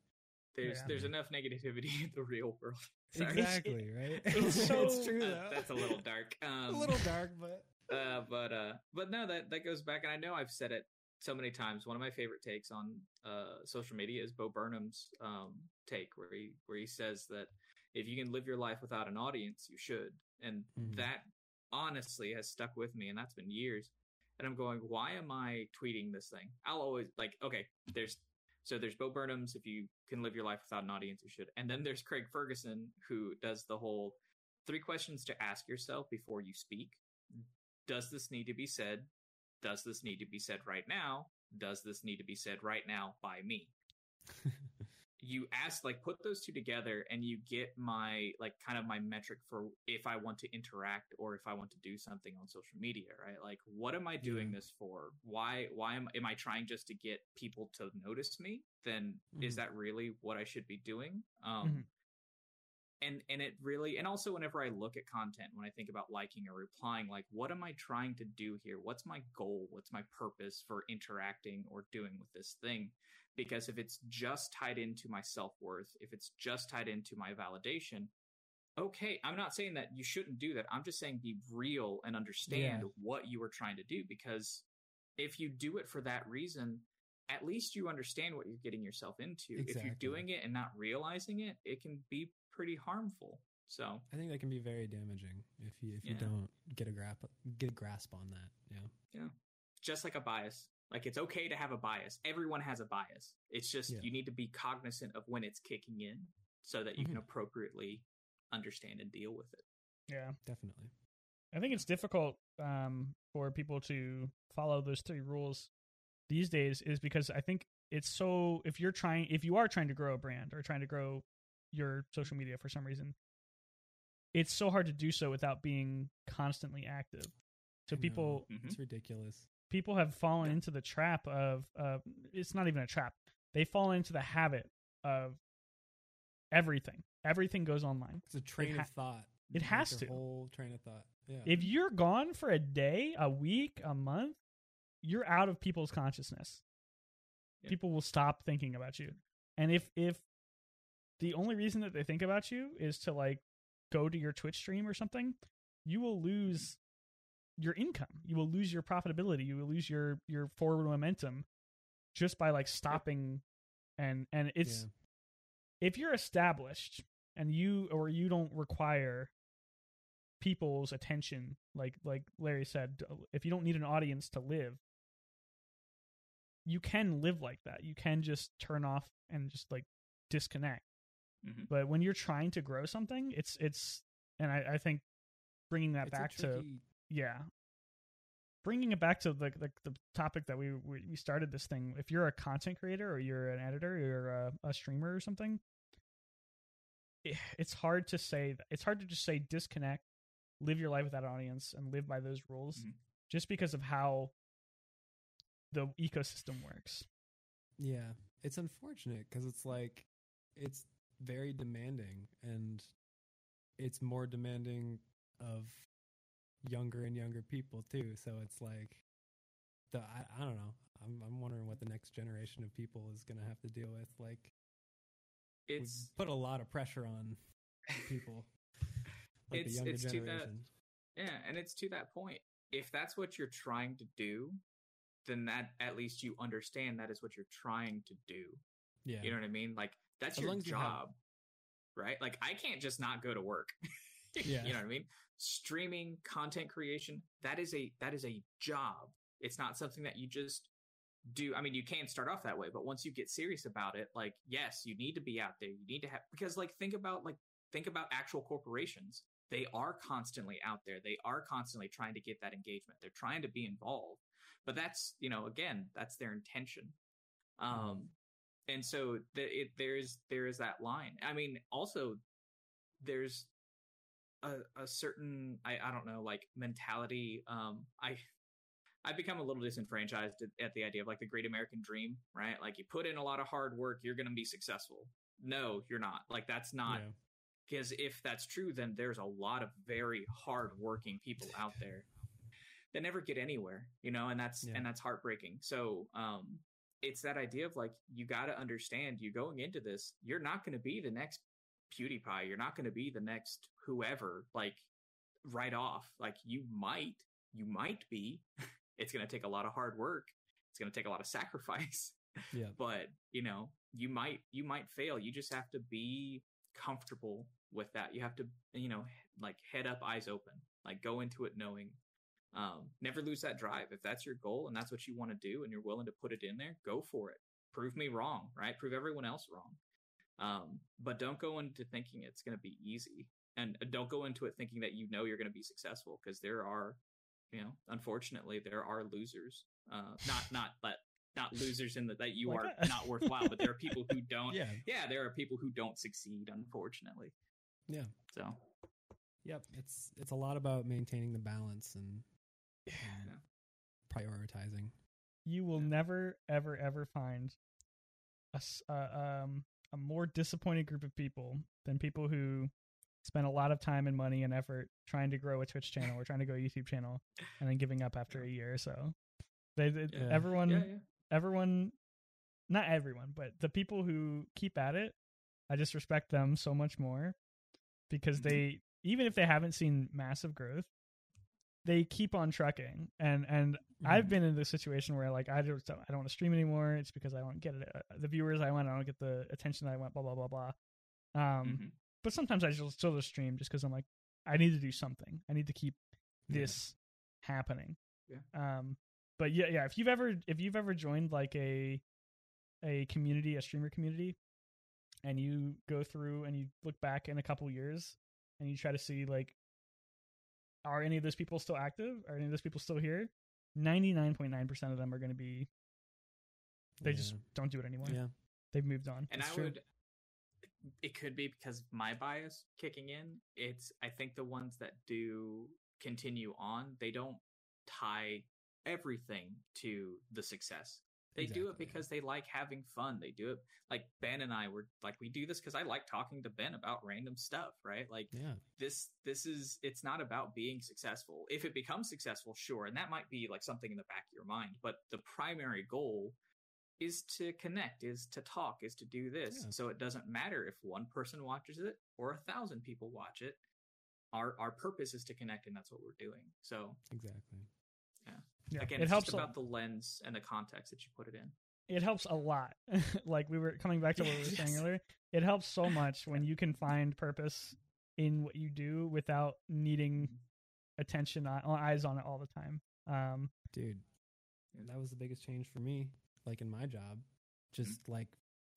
there's Yeah. there's enough negativity in the real world. Sorry. exactly right. it's so- it's true Uh, though. that's a little dark. Um, a little dark, but uh, but uh, but no, that that goes back, and I know I've said it so many times. One of my favorite takes on uh, social media is Bo Burnham's um, take, where he where he says that if you can live your life without an audience, you should, and Mhm. that honestly has stuck with me, and that's been years. And I'm going, why am I tweeting this thing? I'll always like, okay, there's so there's Bo Burnham's, if you can live your life without an audience, you should, and then there's Craig Ferguson who does the whole three questions to ask yourself before you speak does this need to be said? Does this need to be said right now? Does this need to be said right now by me? you ask like put those two together and you get my like kind of my metric for if I want to interact or if I want to do something on social media, right? Like what am I doing Yeah. this for? Why why am am I trying just to get people to notice me? Then is Mhm. that really what I should be doing? Um Mhm. And and it really and also whenever i look at content when i think about liking or replying like what am i trying to do here? What's my goal? What's my purpose for interacting or doing with this thing? Because if it's just tied into my self-worth if it's just tied into my validation okay i'm not saying that you shouldn't do that. I'm just saying be real and understand Yeah. what you are trying to do because if you do it for that reason at least you understand what you're getting yourself into. If you're doing it and not realizing it it can be pretty harmful so I think that can be very damaging if you if you don't get a grasp get a grasp on that. Yeah. Yeah. Just like a bias like it's okay to have a bias everyone has a bias it's just Yeah. you need to be cognizant of when it's kicking in so that you can Mhm. appropriately understand and deal with it Yeah. Definitely. I think it's difficult um, for people to follow those three rules these days is because I think it's so if you're trying if you are trying to grow a brand or trying to grow your social media for some reason it's so hard to do so without being constantly active so I know. people Mhm. It's ridiculous. people have fallen Yeah. into the trap of uh, it's not even a trap they fall into the habit of everything everything goes online It's a train ha- of thought. it Like has your to. Whole train of thought. Yeah. if you're gone for a day, a week, a month, you're out of people's consciousness. Yeah. People will stop thinking about you. And if if the only reason that they think about you is to like go to your Twitch stream or something, you will lose your income. You will lose your profitability. You will lose your your forward momentum just by like stopping and and it's Yeah. if you're established and you or you don't require people's attention like like larry said uh, if you don't need an audience to live you can live like that you can just turn off and just like disconnect Mhm. but when you're trying to grow something it's it's and i, I think bringing that It's a back to yeah bringing it back to the, the the topic that we we we started this thing if you're a content creator or you're an editor you're a, a streamer or something i- it's hard to say it's hard to just say disconnect live your life without an audience and live by those rules Mhm. just because of how the ecosystem works Yeah, it's unfortunate because it's like it's very demanding, and it's more demanding of younger and younger people too. So it's like the I, I don't know. I'm I'm wondering what the next generation of people is gonna have to deal with. Like, it's put a lot of pressure on people. Like It's- the younger it's to that- Yeah, and it's to that point. If that's what you're trying to do, then that at least you understand that is what you're trying to do. Yeah, You know what I mean? Like that's As your as you job, right? Like I can't just not go to work. Yeah. you know what I mean? Streaming, content creation, that is a that is a job. It's not something that you just do i mean you can start off that way but once you get serious about it like yes you need to be out there you need to have because like think about like think about actual corporations they are constantly out there they are constantly trying to get that engagement they're trying to be involved but that's you know again that's their intention um and so the, it, there's there is that line i mean also there's a, a certain I, I don't know like mentality um i I've become a little disenfranchised at, at the idea of like the great American dream, right? Like you put in a lot of hard work, you're going to be successful. No, you're not. Like that's not Yeah. because if that's true, then there's a lot of very hardworking people out there that never get anywhere, you know, and that's Yeah. and that's heartbreaking. So, um, it's that idea of like you got to understand you going into this, you're not going to be the next PewDiePie, you're not going to be the next whoever, like right off. Like you might, you might be. it's going to take a lot of hard work. It's going to take a lot of sacrifice Yeah. but you know you might you might fail you just have to be comfortable with that you have to you know like head up eyes open like go into it knowing um never lose that drive if that's your goal and that's what you want to do and you're willing to put it in there go for it prove me wrong right prove everyone else wrong um but don't go into thinking it's going to be easy and don't go into it thinking that you know you're going to be successful because there are you know unfortunately there are losers uh not not but not losers in the that you Like are that. not worthwhile but there are people who don't Yeah. yeah there are people who don't succeed unfortunately Yeah. so Yep. It's it's a lot about maintaining the balance and um, prioritizing. you will Yeah. never ever ever find a s- uh, um a more disappointed group of people than people who spend a lot of time and money and effort trying to grow a Twitch channel or trying to grow a YouTube channel and then giving up after a year or so. They, they- Yeah. everyone yeah, yeah. everyone not everyone, but the people who keep at it, I just respect them so much more because Mhm. they even if they haven't seen massive growth, they keep on trucking. And and I've Mhm. been in this situation where like I don't I don't want to stream anymore. It's because I don't get it, uh, the viewers I want. I don't get the attention that I want. Blah blah blah blah. Um, Mhm. but sometimes I just still just stream just because I'm like I need to do something. I need to keep Yeah. this happening. Yeah. Um, but yeah, yeah. If you've ever if you've ever joined like a a community, a streamer community, and you go through and you look back in a couple years and you try to see like, are any of those people still active? Are any of those people still here? Ninety nine point nine percent of them are going to be. They just don't do it anymore. yeah. They've moved on. and It's i true. would it could be because of my bias kicking in it's i think the ones that do continue on they don't tie everything to the success they do it because they like having fun. They do it like ben and i were like we do this because i like talking to ben about random stuff right? Like Yeah. this this is it's not about being successful. If it becomes successful sure and that might be like something in the back of your mind but the primary goal is to connect is to talk is to do this. Yeah. so it doesn't matter if one person watches it or a thousand people watch it. Our our purpose is to connect and that's what we're doing. So Exactly. Yeah. again it it's helps just a- about the lens and the context that you put it in it helps a lot. like we were coming back to what we were saying Yes. earlier. It helps so much when you can find purpose in what you do without needing attention on, eyes on it all the time. Um, Dude, that was the biggest change for me, like in my job. Just like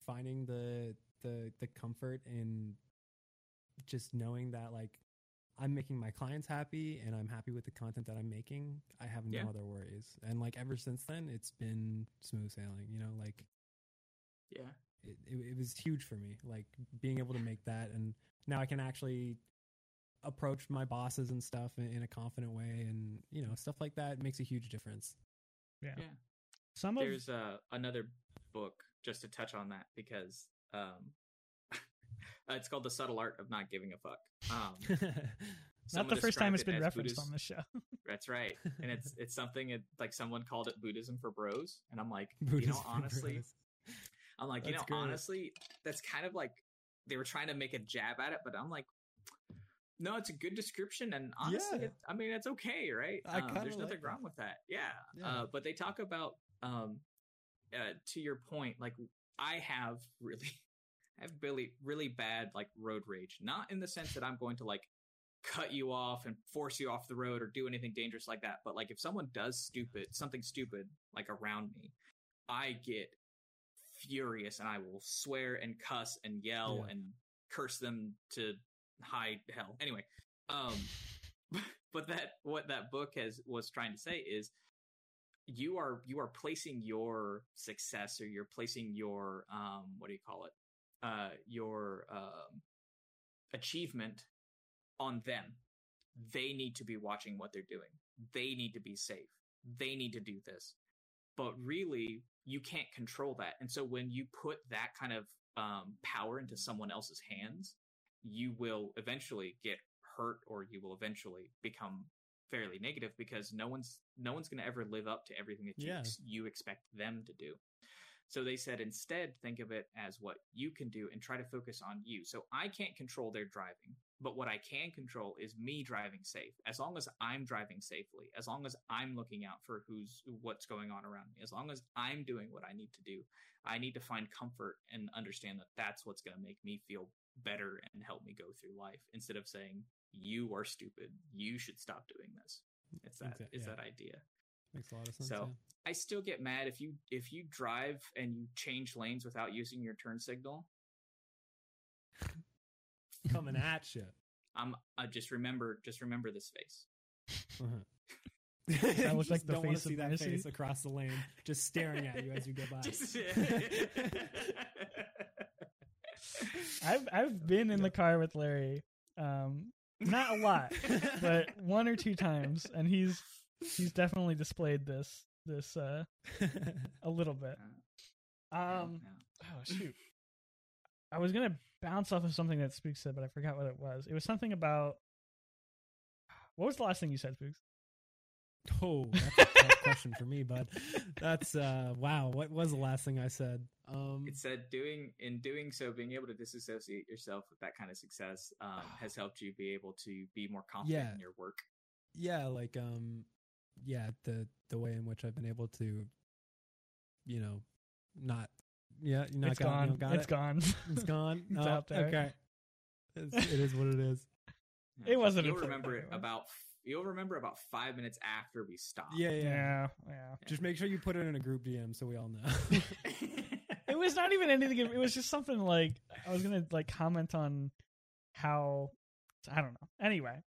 finding the the the comfort in just knowing that like I'm making my clients happy and I'm happy with the content that I'm making. I have no Yeah. other worries. And like ever since then it's been smooth sailing, you know, like yeah it, it, it was huge for me like being able to make that and now i can actually approach my bosses and stuff in, in a confident way and you know stuff like that makes a huge difference yeah. yeah Some of there's uh, another book just to touch on that because um, it's called the subtle art of not giving a fuck um, not the first time it's been referenced Buddhist- on this show. that's right and it's it's something it, like someone called it buddhism for bros and i'm like you know honestly i'm like you know great. honestly that's kind of like they were trying to make a jab at it but i'm like no it's a good description and honestly Yeah. it, i mean it's okay right um, there's nothing like that. wrong with that yeah, Yeah. Uh, but they talk about um uh, to your point like i have really I have really really bad like road rage not in the sense that i'm going to like cut you off and force you off the road or do anything dangerous like that but like if someone does stupid something stupid like around me I get furious and I will swear and cuss and yell Yeah. and curse them to high hell. Anyway, um, but that what that book has was trying to say is you are you are placing your success or you're placing your um what do you call it uh your um achievement on them. They need to be watching what they're doing. They need to be safe. They need to do this. But really you can't control that. And so when you put that kind of um, power into someone else's hands you will eventually get hurt or you will eventually become fairly negative because no one's no one's going to ever live up to everything that you Yeah. ex- you expect them to do so they said instead think of it as what you can do and try to focus on you. So i can't control their driving but what i can control is me driving safe. As long as i'm driving safely as long as i'm looking out for who's what's going on around me as long as i'm doing what i need to do i need to find comfort and understand that that's what's going to make me feel better and help me go through life instead of saying you are stupid. You should stop doing this. It's that Exact- is yeah. that idea Makes a lot of sense. So- I still get mad if you if you drive and you change lanes without using your turn signal. coming at you. I'm I just remember just remember this face. Uh-huh. That looks like the don't face of see that Mercy. face across the lane, just staring at you as you go by. I've I've been in the car with Larry, um, not a lot, but one or two times, and he's he's definitely displayed this this uh, a little bit. Um, oh shoot, I was gonna bounce off of something that Spooks said, but I forgot what it was. It was something about what was the last thing you said, Spooks? oh, that's a tough question for me, bud. That's uh wow. What was the last thing I said? Um, It said doing in doing so, being able to disassociate yourself with that kind of success um, has helped you be able to be more confident Yeah. in your work. yeah, like um, yeah, the the way in which I've been able to, you know, not yeah, you not it's got, gone. You know, got it's it. gone. It's gone. It's Oh, out there. Okay, it's, it is what it is. It wasn't You'll remember it about you'll remember about five minutes after we stopped. Yeah, yeah. yeah, yeah. Just make sure you put it in a group DM so we all know. It was not even anything. It was just something like I was gonna like comment on how I don't know. Anyway,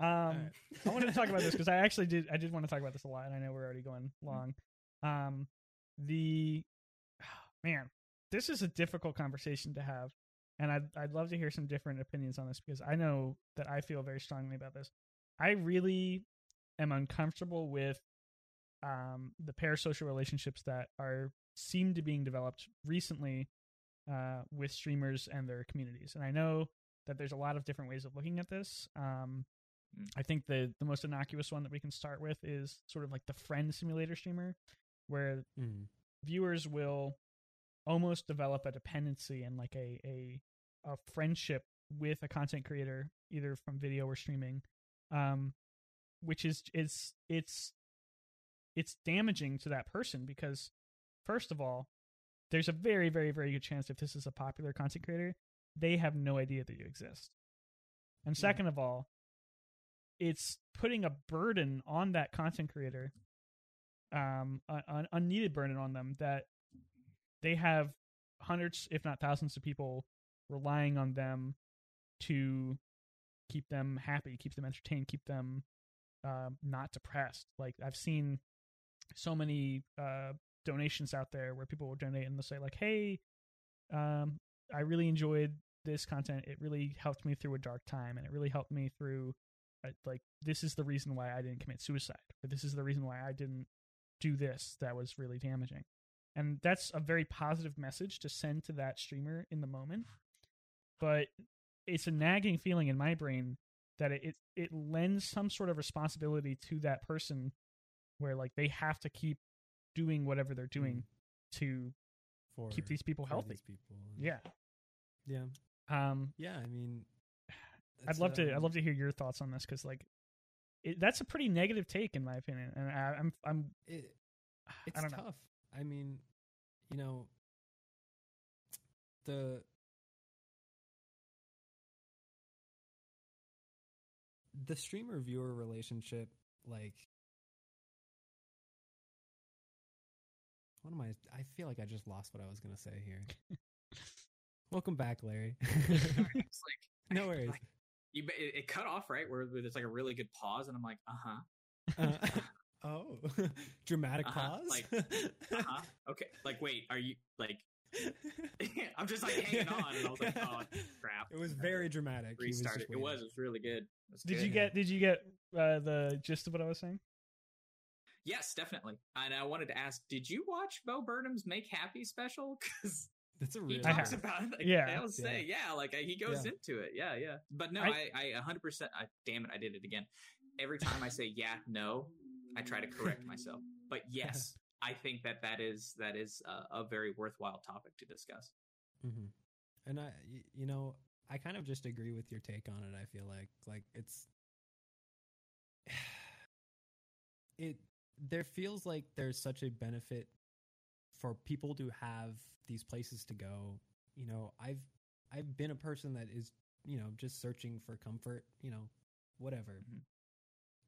um, I wanted to talk about this because I actually did. I did want to talk about this a lot, and I know we're already going long. Um, the man, this is a difficult conversation to have, and I'd I'd love to hear some different opinions on this because I know that I feel very strongly about this. I really am uncomfortable with um, the parasocial relationships that are seem to be being developed recently uh, with streamers and their communities. And I know that there's a lot of different ways of looking at this. Um, Mm. I think the the most innocuous one that we can start with is sort of like the friend simulator streamer, where Mm. viewers will almost develop a dependency and like a a a friendship with a content creator, either from video or streaming, um, which is it's it's it's damaging to that person because first of all, there's a very very very good chance if this is a popular content creator, they have no idea that you exist, and Yeah. second of all, it's putting a burden on that content creator um an unneeded burden on them that they have hundreds if not thousands of people relying on them to keep them happy keep them entertained keep them um not depressed. Like i've seen so many uh donations out there where people will donate and they'll say like hey um i really enjoyed this content. It really helped me through a dark time and it really helped me through like this is the reason why i didn't commit suicide or this is the reason why i didn't do this that was really damaging and that's a very positive message to send to that streamer in the moment but it's a nagging feeling in my brain that it, it it lends some sort of responsibility to that person where like they have to keep doing whatever they're doing to For keep these people healthy these people. yeah yeah, um yeah. I mean, i'd love to i'd um, love to hear your thoughts on this because like it, that's a pretty negative take in my opinion and I, i'm i'm It, i it's know tough. I mean, you know, the the streamer viewer relationship, like, I what am I? I feel like I just lost what I was gonna say here. Welcome back, Larry. it's like no worries. like, you it, it cut off right where there's like a really good pause, and I'm like, uh huh, Uh, oh, dramatic Uh-huh, pause. like, uh huh, okay. Like, wait, are you like? I'm just like hanging on, and I was like, oh crap. It was very dramatic. Restarted. It was. It was really good. Was Did good. you get Did you get uh, the gist of what I was saying? Yes, definitely. And I wanted to ask, did you watch Bo Burnham's Make Happy special? Because That's a he really. I talks about it. Like, Yeah. I was saying, yeah, like he goes Yeah. into it. Yeah, yeah. But no, I- I, I, 100%. I, damn it, I did it again. Every time I say yeah, no, I try to correct myself. But yes, I think that that is that is a, a very worthwhile topic to discuss. Mm-hmm. And I, you know, I kind of just agree with your take on it. I feel like, like it's, it. There feels like there's such a benefit for people to have these places to go. You know, I've I've been a person that is, you know, just searching for comfort. You know, whatever. Mhm.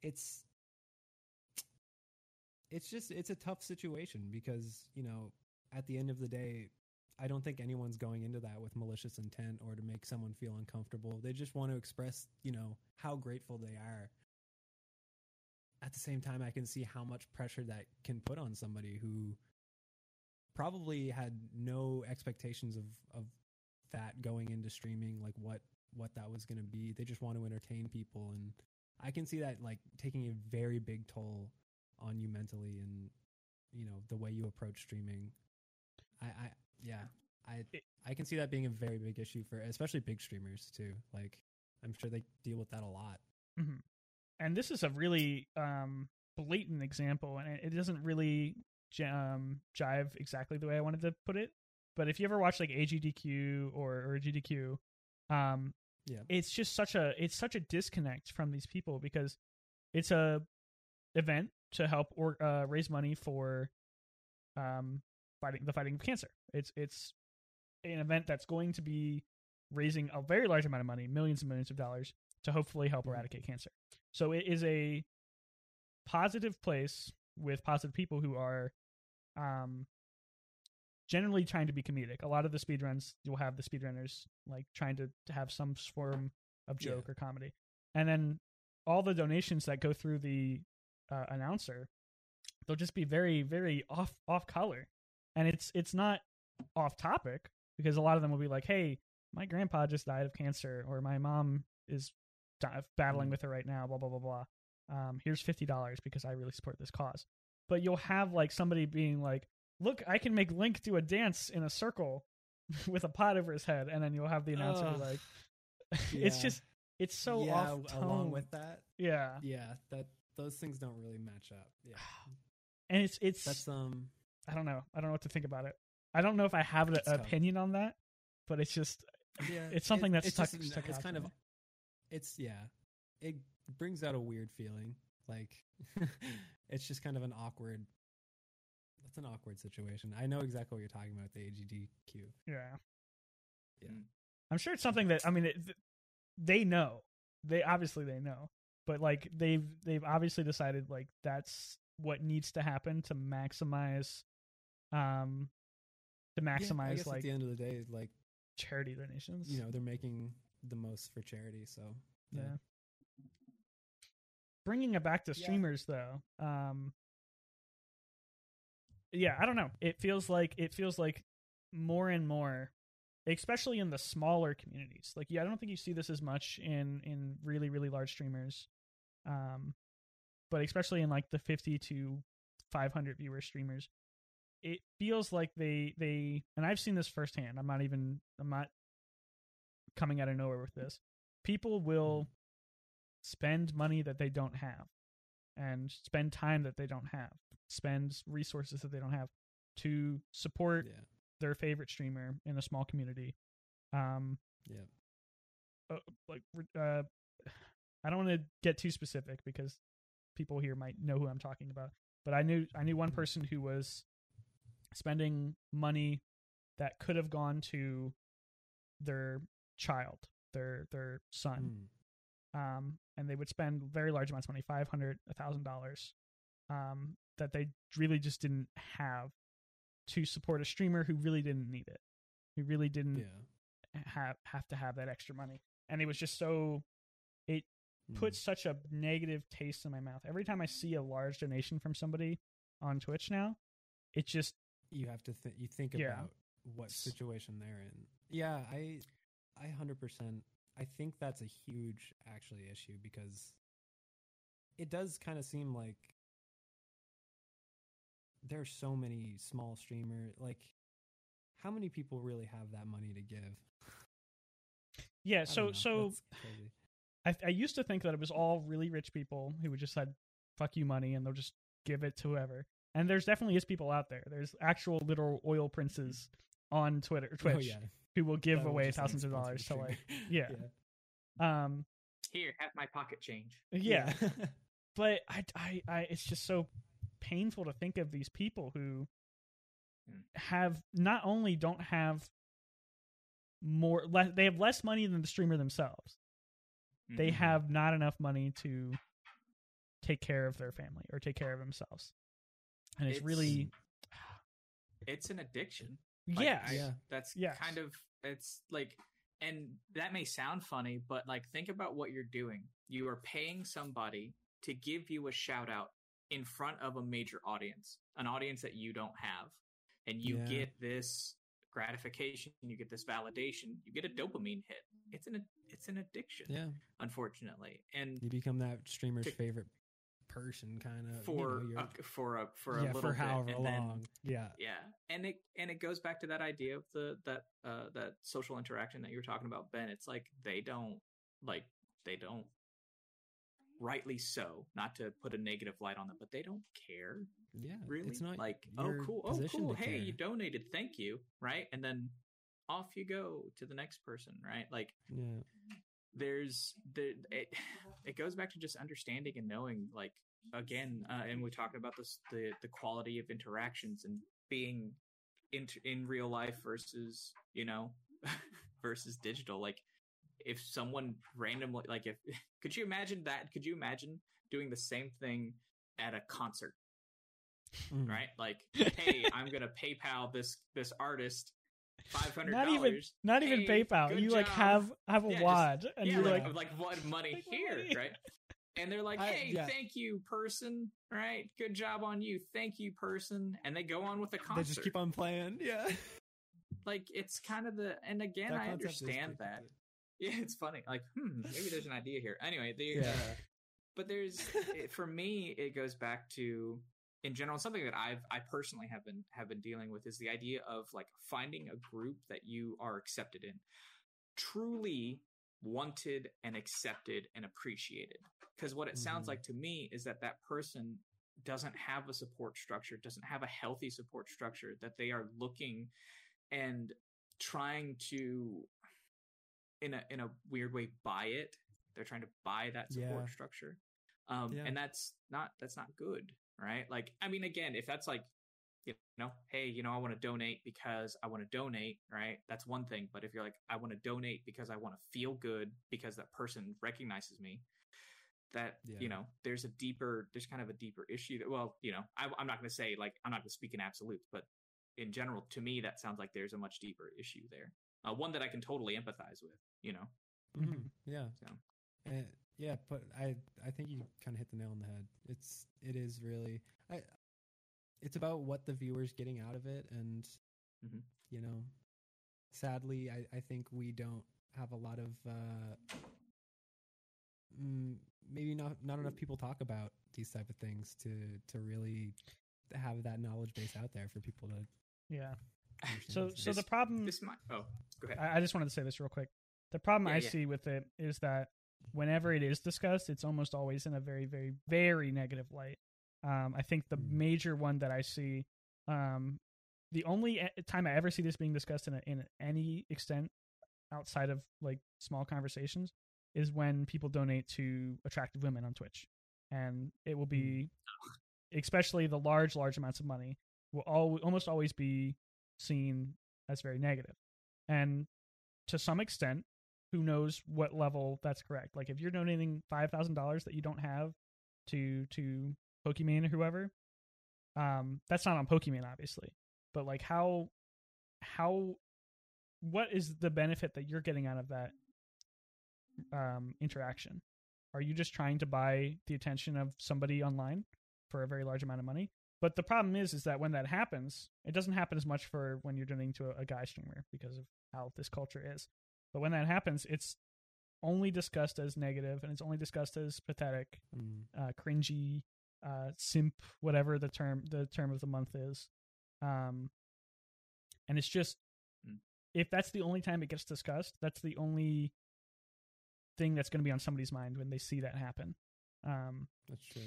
It's it's just it's a tough situation because you know at the end of the day I don't think anyone's going into that with malicious intent or to make someone feel uncomfortable. They just want to express, you know, how grateful they are. At the same time, I can see how much pressure that can put on somebody who probably had no expectations of, of that going into streaming, like what, what that was going to be. They just want to entertain people. And I can see that like taking a very big toll on you mentally and, you know, the way you approach streaming. I, I, yeah, I I can see that being a very big issue for especially big streamers too. Like I'm sure they deal with that a lot. hmm And this is a really um, blatant example, and it, doesn't really um, jive exactly the way I wanted to put it. But if you ever watch like AGDQ or, or GDQ, um, Yeah. it's just such a it's such a disconnect from these people because it's a event to help or uh, raise money for um, fighting the fighting of cancer. It's it's an event that's going to be raising a very large amount of money, millions and millions of dollars, to hopefully help Mhm. eradicate cancer. So it is a positive place with positive people who are um generally trying to be comedic. A lot of the speedruns you'll have the speedrunners like trying to, to have some form of Yeah. joke or comedy. And then all the donations that go through the uh, announcer, they'll just be very, very off off color. And it's it's not off topic because a lot of them will be like, "Hey, my grandpa just died of cancer," or "My mom is battling Mm. with it right now." Blah blah blah blah. Um, here's fifty dollars because I really support this cause. But you'll have like somebody being like, "Look, I can make Link do a dance in a circle with a pot over his head," and then you'll have the announcer be Ugh. like, "It's Yeah. just it's so yeah, off tone." along with that. yeah, Yeah, that those things don't really match up. Yeah. and it's it's That's um I don't know. I don't know what to think about it. I don't know if I have an tough. opinion on that, but it's just yeah, It's something that's it's stuck- just- stuck it's kind of me. it's yeah. It brings out a weird feeling. Like it's just kind of an awkward it's an awkward situation. I know exactly what you're talking about, the AGDQ. yeah. Yeah. Mm. I'm sure it's something that I mean it, they know. They obviously they know. But like they've they've obviously decided like that's what needs to happen to maximize um to Yeah, I maximize guess at the end of the day, like charity donations. you know, they're making the most for charity, so yeah. Bringing it back to Yeah. streamers though. Um Yeah, I don't know. It feels like it feels like more and more especially in the smaller communities. Like yeah, I don't think you see this as much in in really really large streamers. Um but especially in like the 50 to 500 viewer streamers it feels like they they and I've seen this firsthand. I'm not even I'm not coming out of nowhere with this. People will spend money that they don't have and spend time that they don't have, spend resources that they don't have to support yeah. their favorite streamer in a small community. Um Yeah. uh, like uh I don't want to get too specific because people here might know who I'm talking about. But I knew I knew one Mhm. person who was spending money that could have gone to their child, their their son, Mm. um, and they would spend very large amounts of money, five hundred, a thousand dollars, um, that they really just didn't have, to support a streamer who really didn't need it, who really didn't Yeah. have have to have that extra money, and it was just so it Mm. puts such a negative taste in my mouth every time I see a large donation from somebody on Twitch now. It just you have to th- you think Yeah. about what situation they're in. Yeah, I I 100% I think that's a huge actually issue because it does kind of seem like there's so many small streamer like how many people really have that money to give? yeah. So so I, I used to think that it was all really rich people who would just had fuck you money and they'll just give it to whoever. And there's definitely is people out there. There's actual literal oil princes on Twitter, oh, Twitch, oh, yeah. Who will give That away thousands of dollars the to like, streamer. yeah. um, Here, have my pocket change. yeah. but I, I, I, it's just so painful to think of these people who Hmm. have not only don't have more, less, they have less money than the streamer themselves. They Mhm. have not enough money to take care of their family or take care of themselves, and it's, It's- really, It's an addiction. Like, yeah, I- Yeah. That's Yes. kind of it's like and that may sound funny, but like think about what you're doing. You are paying somebody to give you a shout out in front of a major audience, an audience that you don't have. And you Yeah. get this gratification, you get this validation, you get a dopamine hit. It's an it's an addiction, yeah. unfortunately. And You become that streamer's To- favorite person kind of for you know, a, for a for a yeah, little for bit, however and then long. yeah. yeah and it and it goes back to that idea of the that uh that social interaction that you were talking about ben it's like they don't like they don't rightly so not to put a negative light on them but they don't care Yeah. really It's not like oh cool oh cool hey you donated thank you right and then off you go to the next person right like Yeah. there's the it, it goes back to just understanding and knowing like again uh, and we talked about this the the quality of interactions and being in in real life versus you know versus digital. Like if someone randomly like if could you imagine that? Could you imagine doing the same thing at a concert? Mm. right? Like hey i'm gonna paypal this this artist $500 Not even- not even Hey, PayPal. You like have have a Yeah, just- wad, and yeah, you're like, like, like what money here, right? And they're like, I- "Hey, yeah. thank you, person. Right? Good job on you. Thank you, person." And they go on with the concert. They just keep on playing. Yeah. like it's kind of the. And again, That I understand that. good. Yeah, it's funny. Like, hmm, maybe there's an idea here. Anyway, the, Yeah. uh, but there's it, for me, it goes back to in general something that I've I personally have been have been dealing with is the idea of like finding a group that you are accepted in, truly wanted and accepted and appreciated. Because what it sounds Mhm. like to me is that that person doesn't have a support structure, doesn't have a healthy support structure, that they are looking and trying to in a in a weird way buy it. They're trying to buy that support Yeah. structure. Um Yeah. and that's not that's not good, right? Like I mean again, if that's like you know, hey, you know, I want to donate because I want to donate, right? That's one thing. But if you're like, I want to donate because I want to feel good because that person recognizes me, that Yeah. you know, there's a deeper, there's kind of a deeper issue. That well, you know, I, I'm not going to say like I'm not going to speak in absolutes, but in general, to me, that sounds like there's a much deeper issue there. Uh, one that I can totally empathize with. You know, Mhm. Yeah. So. Uh, yeah, but I I think you kind of hit the nail on the head. It's it is really I it's about what the viewer's getting out of it and Mhm. you know sadly I I think we don't have a lot of uh mm, maybe not not enough people talk about these type of things to to really have that knowledge base out there for people to yeah. So so things. the problem this might. Oh, go ahead. I, I just wanted to say this real quick. The problem Yeah, I yeah. see with it is that whenever it is discussed, it's almost always in a very, very, very negative light. Um, I think the Mm. major one that I see, um, the only time I ever see this being discussed in a, in any extent outside of like small conversations is when people donate to attractive women on Twitch, and it will be, especially the large, large amounts of money, will al- almost always be seen as very negative, and to some extent, who knows what level that's correct. Like if you're donating five thousand dollars that you don't have to to Pokimane or whoever, um, that's not on Pokimane, obviously. but like how how what is the benefit that you're getting out of that um interaction are you just trying to buy the attention of somebody online for a very large amount of money but the problem is is that when that happens it doesn't happen as much for when you're donating to a, a guy streamer because of how this culture is but when that happens it's only discussed as negative and it's only discussed as pathetic Mm. uh, cringy, uh, simp, whatever the term the term of the month is. Um, and it's just Mm. if that's the only time it gets discussed, that's the only thing that's going to be on somebody's mind when they see that happen. Um, That's true.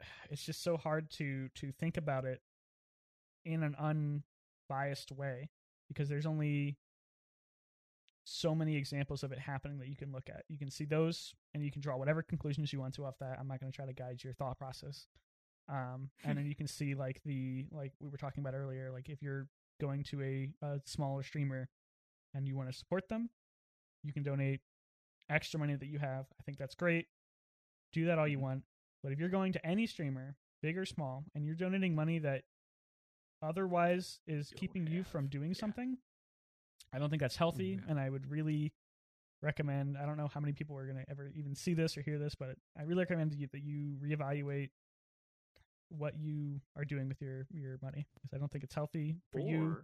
Yeah. it's just so hard to to think about it in an unbiased way because there's only so many examples of it happening that you can look at. You can see those and you can draw whatever conclusions you want to off that. I'm not going to try to guide your thought process. Um, and then you can see like the like we were talking about earlier, like if you're going to a, a smaller streamer and you want to support them, you can donate extra money that you have. I think that's great. Do that all you want. But if you're going to any streamer, big or small, and you're donating money that otherwise is You'll keeping you from doing yeah. something, I don't think that's healthy. Mm, yeah. And I would really recommend. I don't know how many people are going to ever even see this or hear this, but I really recommend you, that you reevaluate what you are doing with your your money because I don't think it's healthy for you.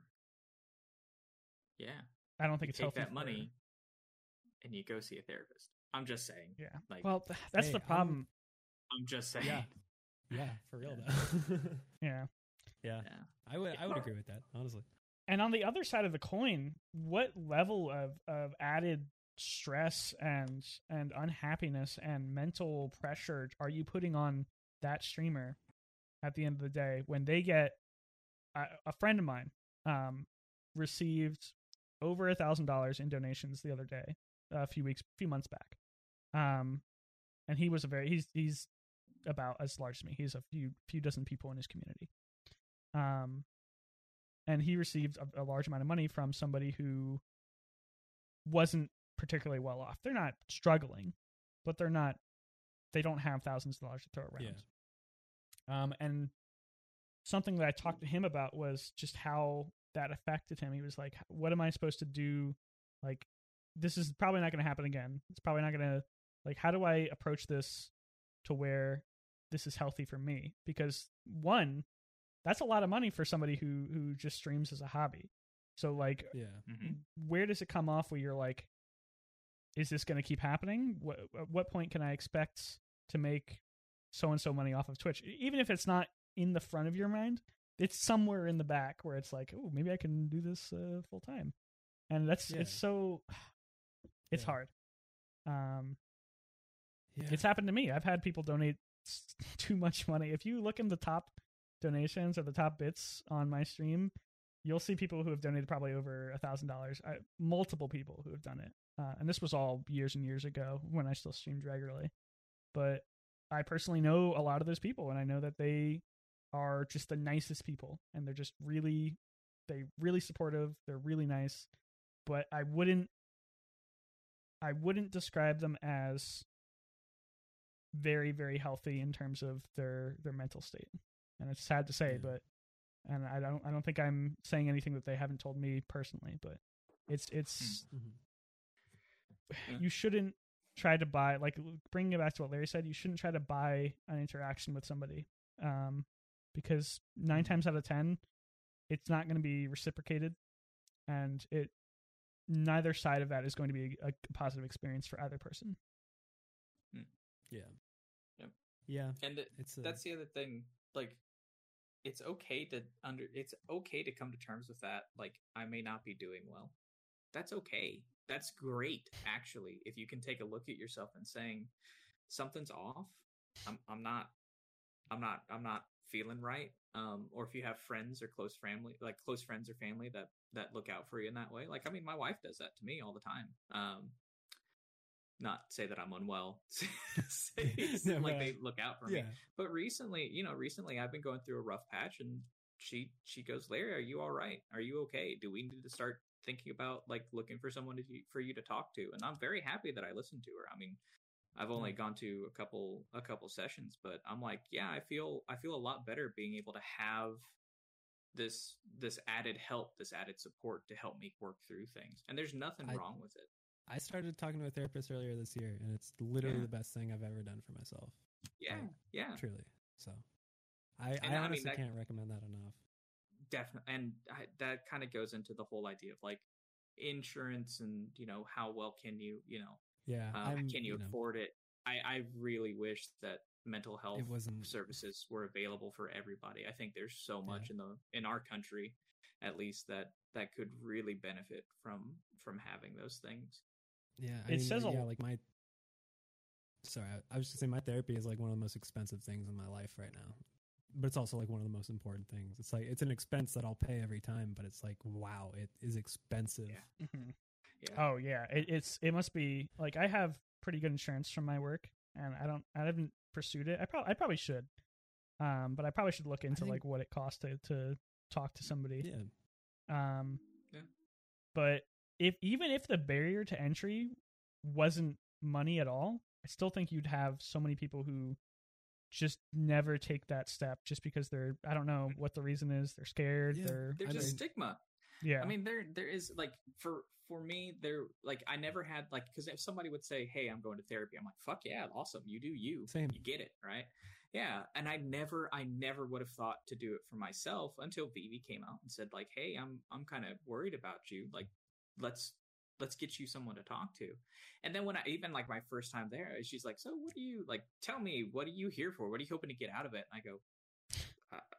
Yeah. I don't think You it's take healthy that for- money and you go see a therapist. I'm just saying. Yeah. Like, Well, that's Hey, the I'm- problem. I'm just saying. Yeah. Yeah, for real Yeah. though. Yeah. yeah. Yeah. I would I would agree with that, honestly. And on the other side of the coin, what level of, of added stress and and unhappiness and mental pressure are you putting on that streamer at the end of the day when they get a, a friend of mine um received over a thousand dollars in donations the other day a few weeks a few months back. Um and he was a very he's he's about as large as me. He's a few few dozen people in his community. Um and he received a, a large amount of money from somebody who wasn't particularly well off. They're not struggling, but they're not. They don't have thousands of dollars to throw around. Yeah. Um, and something that I talked to him about was just how that affected him. He was like, "What am I supposed to do? Like, this is probably not going to happen again. It's probably not going to like. How do I approach this to where this is healthy for me? Because one, that's a lot of money for somebody who who just streams as a hobby. So like, Yeah. Mhm. where does it come off where you're like, is this going to keep happening? What at what point can I expect to make so and so money off of Twitch? Even if it's not in the front of your mind, it's somewhere in the back where it's like, oh, maybe I can do this uh, full time, and that's Yeah. it's so it's Yeah. hard. Um, Yeah. it's happened to me. I've had people donate too much money. If you look in the top donations or the top bits on my stream, you'll see people who have donated probably over a thousand dollars. Multiple people who have done it, uh, and this was all years and years ago when I still streamed regularly. But I personally know a lot of those people, and I know that they are just the nicest people, and they're just really, they really supportive. They're really nice, but I wouldn't, I wouldn't describe them as very very healthy in terms of their their mental state and it's sad to say Yeah. but and i don't i don't think i'm saying anything that they haven't told me personally but it's it's Mhm. You shouldn't try to buy like bringing it back to what larry said you shouldn't try to buy an interaction with somebody um because nine times out of ten it's not going to be reciprocated and it neither side of that is going to be a, a positive experience for either person Yeah. Yep. Yeah. And it, It's a, that's the other thing. Like, it's okay to under. It's okay to come to terms with that. Like, I may not be doing well. That's okay. That's great, actually. If you can take a look at yourself and saying something's off, I'm. I'm not. I'm not. I'm not feeling right. Um, or if you have friends or close family, like close friends or family that that look out for you in that way. Like, I mean, my wife does that to me all the time. Um, not say that I'm unwell. No, like they look out for me but recently you know recently i've been going through a rough patch and she she goes larry are you all right are you okay do we need to start thinking about like looking for someone to, for you to talk to and i'm very happy that i listened to her i mean i've only Yeah. gone to a couple a couple sessions but i'm like yeah i feel i feel a lot better being able to have this this added help, this added support to help me work through things. And there's nothing I- wrong with it. I started talking to a therapist earlier this year, and it's literally Yeah. the best thing I've ever done for myself. Yeah, Like, yeah. Truly. So, I, And I I mean, honestly that- can't recommend that enough. definitely and I, that kind of goes into the whole idea of like insurance and you know how well can you you know Yeah. uh, can you, know, afford it i i really wish that mental health It wasn't- services were available for everybody i think there's so much in the in our country at least that that could really benefit from from having those things Yeah, I It mean, says a yeah, like my. Sorry, I, I was just gonna my therapy is like one of the most expensive things in my life right now, but it's also like one of the most important things. It's like it's an expense that I'll pay every time, but it's like wow, it is expensive. Yeah. Mhm. yeah Oh yeah, it, it's it must be like I have pretty good insurance from my work, and I don't I haven't pursued it. I probably I probably should, um, but I probably should look into think- like what it costs to to talk to somebody. Yeah, Um, Yeah. but if even if the barrier to entry wasn't money at all, I still think you'd have so many people who just never take that step just because they're I don't know mm. what the reason is. They're scared. Yeah. They're there's I a mean- stigma yeah. I mean, there there is like for for me there like I never had like because if somebody would say, "Hey, I'm going to therapy," I'm like, "Fuck yeah, awesome, you do you, Same. you get it, right?" Yeah, and I never I never would have thought to do it for myself until Vive came out and said like, "Hey, I'm I'm kind of worried about you. Like, let's." Let's get you someone to talk to. And then when I even like my first time there, she's like, So what do you like tell me, what are you here for? What are you hoping to get out of it? And I go,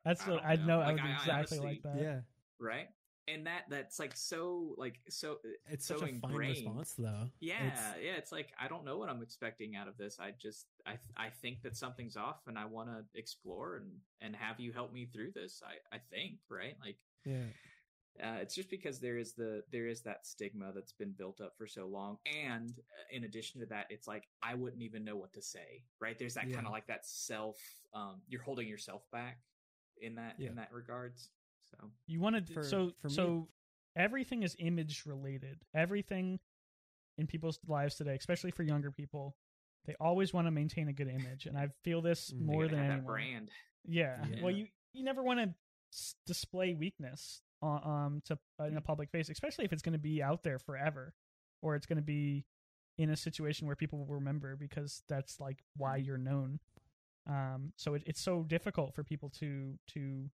That's I what don't I know. know. Like, I- be I exactly honestly- like that. yeah. right? And that that's like so like so It's so such a fine ingrained. response, though. Yeah, It's- yeah. It's like I don't know what I'm expecting out of this. I just I I think that something's off, and I want to explore and and have you help me through this. I I think right. Like yeah. Uh, it's just because there is the there is that stigma that's been built up for so long, and uh, in addition to that, it's like I wouldn't even know what to say. Right? There's that Yeah. kind of like that self. Um, you're holding yourself back in that Yeah. in that regards. So You wanted For- so for me- so everything is image related. Everything in people's lives today, especially for younger people, they always want to maintain a good image, and I feel this more than have that anyone. brand. Yeah. Yeah. Well, you you never want to display weakness on, um to uh, in a public face, especially if it's going to be out there forever, or it's going to be in a situation where people will remember because that's like why you're known. Um, so it, it's so difficult for people to to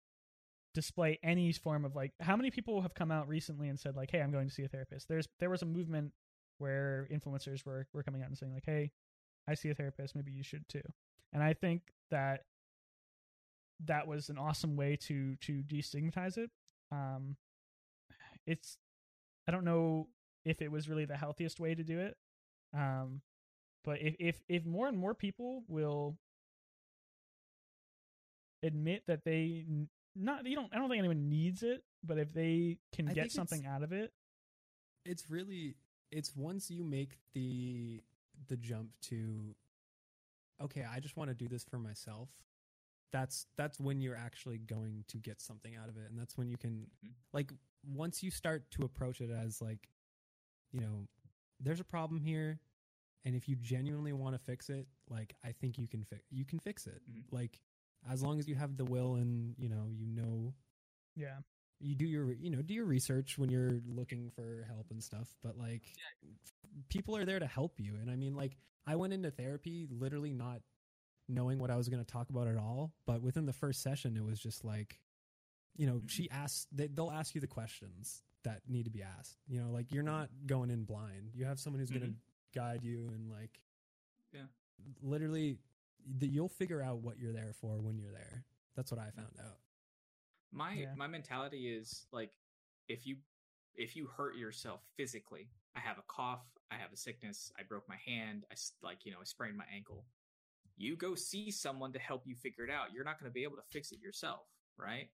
display any form of like how many people have come out recently and said like hey i'm going to see a therapist. There's there was a movement where influencers were were coming out and saying like hey i see a therapist. Maybe you should too. And i think that that was an awesome way to to destigmatize it um it's i don't know if it was really the healthiest way to do it um but if if if more and more people will admit that they not you don't I don't think anyone needs it, but if they can I get something out of it, it's really it's once you make the the jump to okay i just want to do this for myself that's that's when you're actually going to get something out of it and that's when you can Mhm. like once you start to approach it as like you know there's a problem here and if you genuinely want to fix it like i think you can fix you can fix it Mhm. like as long as you have the will and you know you know yeah. you do your you know do your research when you're looking for help and stuff but like people are there to help you and i mean like i went into therapy literally not knowing what i was going to talk about at all but within the first session it was just like you know she asks they, they'll ask you the questions that need to be asked. You know like you're not going in blind. You have someone who's going to mm-hmm. guide you and like Yeah. literally th- you'll figure out what you're there for when you're there. That's what i found out. My Yeah. my mentality is like if you if you hurt yourself physically i have a cough i have a sickness i broke my hand I like you know i sprained my ankle you go see someone to help you figure it out you're not going to be able to fix it yourself right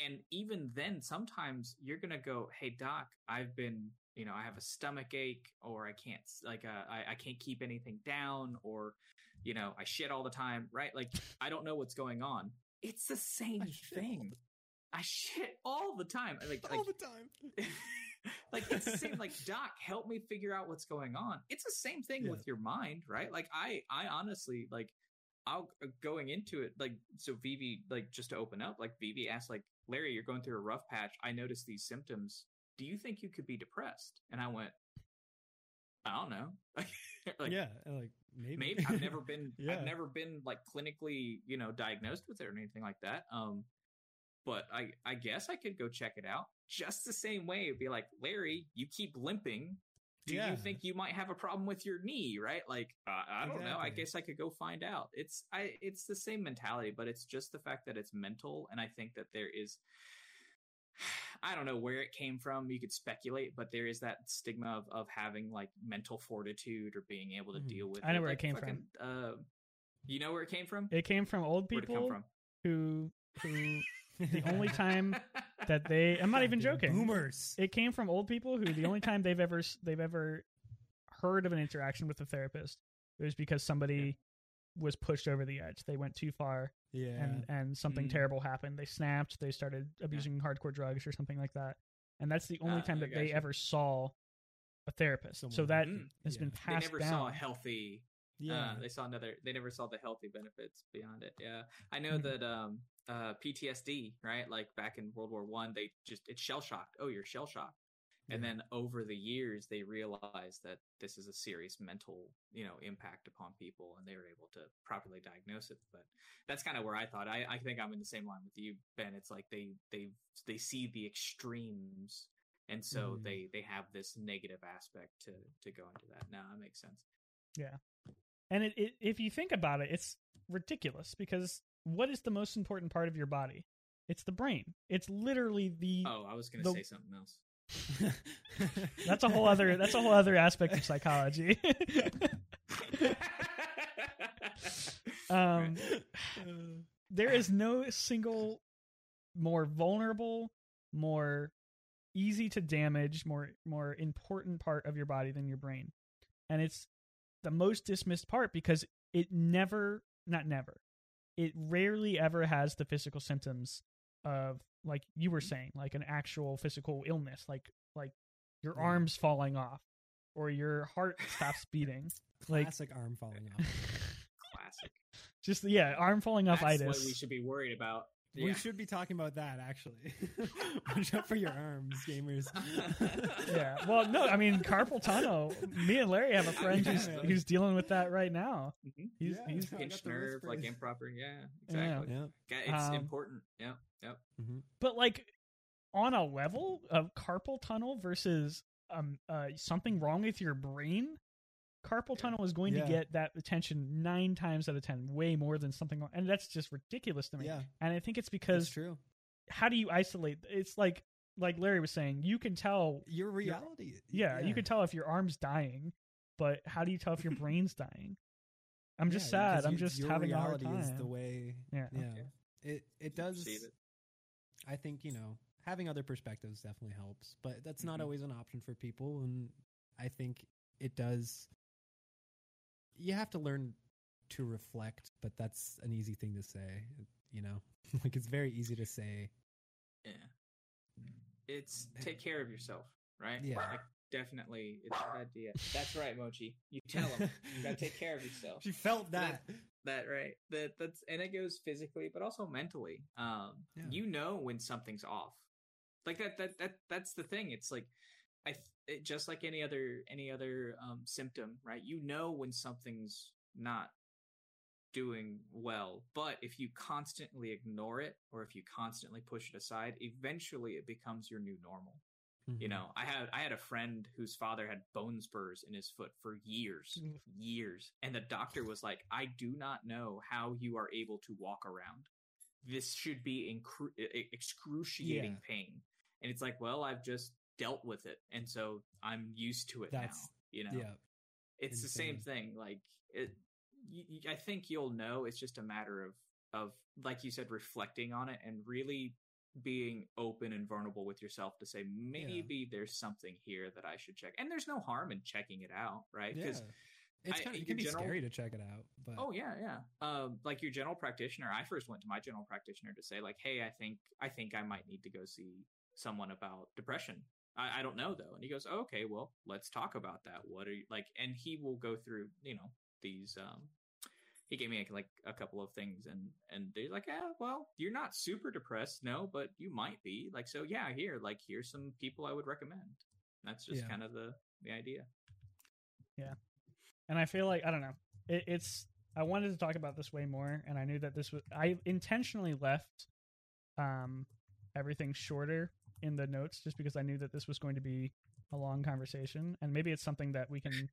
and even then sometimes you're going to go hey doc i've been you know i have a stomach ache or i can't like uh, I, I can't keep anything down or you know i shit all the time right like i don't know what's going on it's the same I thing I shit all the time. Like, like, the time like it's the same. Like, doc, help me figure out what's going on. It's the same thing Yeah. with your mind, right? Like, I, I honestly, like, I'll uh, going into it like so. Vive like just to open up, like Vive asked, like Larry, you're going through a rough patch. I noticed these symptoms. Do you think you could be depressed? And I went, I don't know. like, yeah, like maybe. maybe I've never been Yeah. I've never been like clinically, you know, diagnosed with it or anything like that. Um but I I guess I could go check it out. Just the same way it'd be like, Larry, you keep limping. Do Yeah. you think you might have a problem with your knee, right? Like uh, I don't know. I guess I could go find out. It's I it's the same mentality, but it's just the fact that it's mental and I think that there is I don't know where it came from. You could speculate, but there is that stigma of, of having like mental fortitude or being able to Mhm. deal with. I know where it Like, came fucking, Uh, you know where it came from? It came from old people from? who who the only time that they I'm not even joking. Boomers. It came from old people who the only time they've ever they've ever heard of an interaction with a therapist was because somebody was pushed over the edge. They went too far yeah. and and something Mm. terrible happened. They snapped. They started abusing hardcore drugs or something like that. And that's the only Ah, time that they gotcha. ever saw a therapist. so that Mm. has Yeah. been They passed never down. saw a healthy. Yeah. Uh, they saw another. They never saw the healthy benefits beyond it. Yeah, I know Mhm. that. Um, uh, PTSD, right? Like back in World War One, they just it's shell shocked. Oh, you're shell shocked. And then over the years, they realized that this is a serious mental, you know, impact upon people, and they were able to properly diagnose it. But that's kind of where I thought. I, I think I'm in the same line with you, Ben. It's like they they they see the extremes, and so Mhm. they they have this negative aspect to to go into that. Now that makes sense. And it, it, if you think about it, it's ridiculous because what is the most important part of your body? It's the brain. It's literally the. Oh, I was gonna say something else. That's a whole other. That's a whole other aspect of psychology. um, there is no single more vulnerable, more easy to damage, more more important part of your body than your brain. And it's the most dismissed part because it never not never. It rarely ever has the physical symptoms of like you were saying, like an actual physical illness, like like your Yeah. arms falling off or your heart stops beating. Like Classic arm falling off. Classic. just yeah, arm falling off That's itis. what we should be worried about. We Yeah. should be talking about that actually. Watch out for your arms, gamers. yeah. Well, no, I mean carpal tunnel. Me and Larry have a friend who's Yeah. who's dealing with that right now. Mhm. He's Yeah. he's I Pinched nerve, like improper. Yeah, Yeah. exactly. yeah. Yeah, It's Um, important. Yeah, yep. hmm but like on a level of carpal tunnel versus um uh something wrong with your brain. Carpal Yeah. tunnel is going Yeah. to get that attention nine times out of ten, way more than something, and that's just ridiculous to me. Yeah. And I think it's That's because true. how do you isolate? It's like like Larry was saying, you can tell. Your reality. Yeah, you can tell if your arm's dying, but how do you tell if your brain's dying? I'm just Yeah, sad. because I'm just your having a hard reality time. Is the way. Yeah. Yeah. It it does. Perceive it. I think you know having other perspectives definitely helps, but that's not Mhm. always an option for people, and I think it does. You have to learn to reflect, but that's an easy thing to say. You know, like it's very easy to say. Yeah. It's take care of yourself, right? Yeah. Like, definitely, it's a idea. That's right, Mochi. You tell them. You gotta take care of yourself. She felt that. That right. That that's and it goes physically, but also mentally. Um, Yeah. you know when something's off. Like that. That that that's the thing. It's like I it, just like any other any other um, symptom, right? You know when something's not doing well, but if you constantly ignore it or if you constantly push it aside, eventually it becomes your new normal. Mm-hmm. You know, I had I had a friend whose father had bone spurs in his foot for years, Mm. years, and the doctor was like, "I do not know how you are able to walk around. This should be incru- excruciating Yeah. pain." And it's like, "Well, I've just dealt with it, and so I'm used to it That's- now." You know, yeah. it's the same thing. Like it, I think you'll know. It's just a matter of of like you said, reflecting on it and really being open and vulnerable with yourself to say maybe there's something here that I should check. And there's no harm in checking it out, right? Yeah. Because It's kind of, it can be general- scary to check it out, but oh yeah, yeah. Um, like your general practitioner, I first went to my general practitioner to say like, hey, I think I think I might need to go see someone about depression. I, I don't know though, and he goes, oh, okay, well, let's talk about that. What are you like? And he will go through, you know, these um he gave me like a couple of things, and and they're like, yeah, well, you're not super depressed, no, but you might be. Like, so yeah, here, like, here's some people I would recommend. That's just Yeah. kind of the the idea. Yeah. And I feel like I don't know. It, it's I wanted to talk about this way more, and I knew that this was I intentionally left um everything shorter in the notes just because I knew that this was going to be a long conversation, and maybe it's something that we can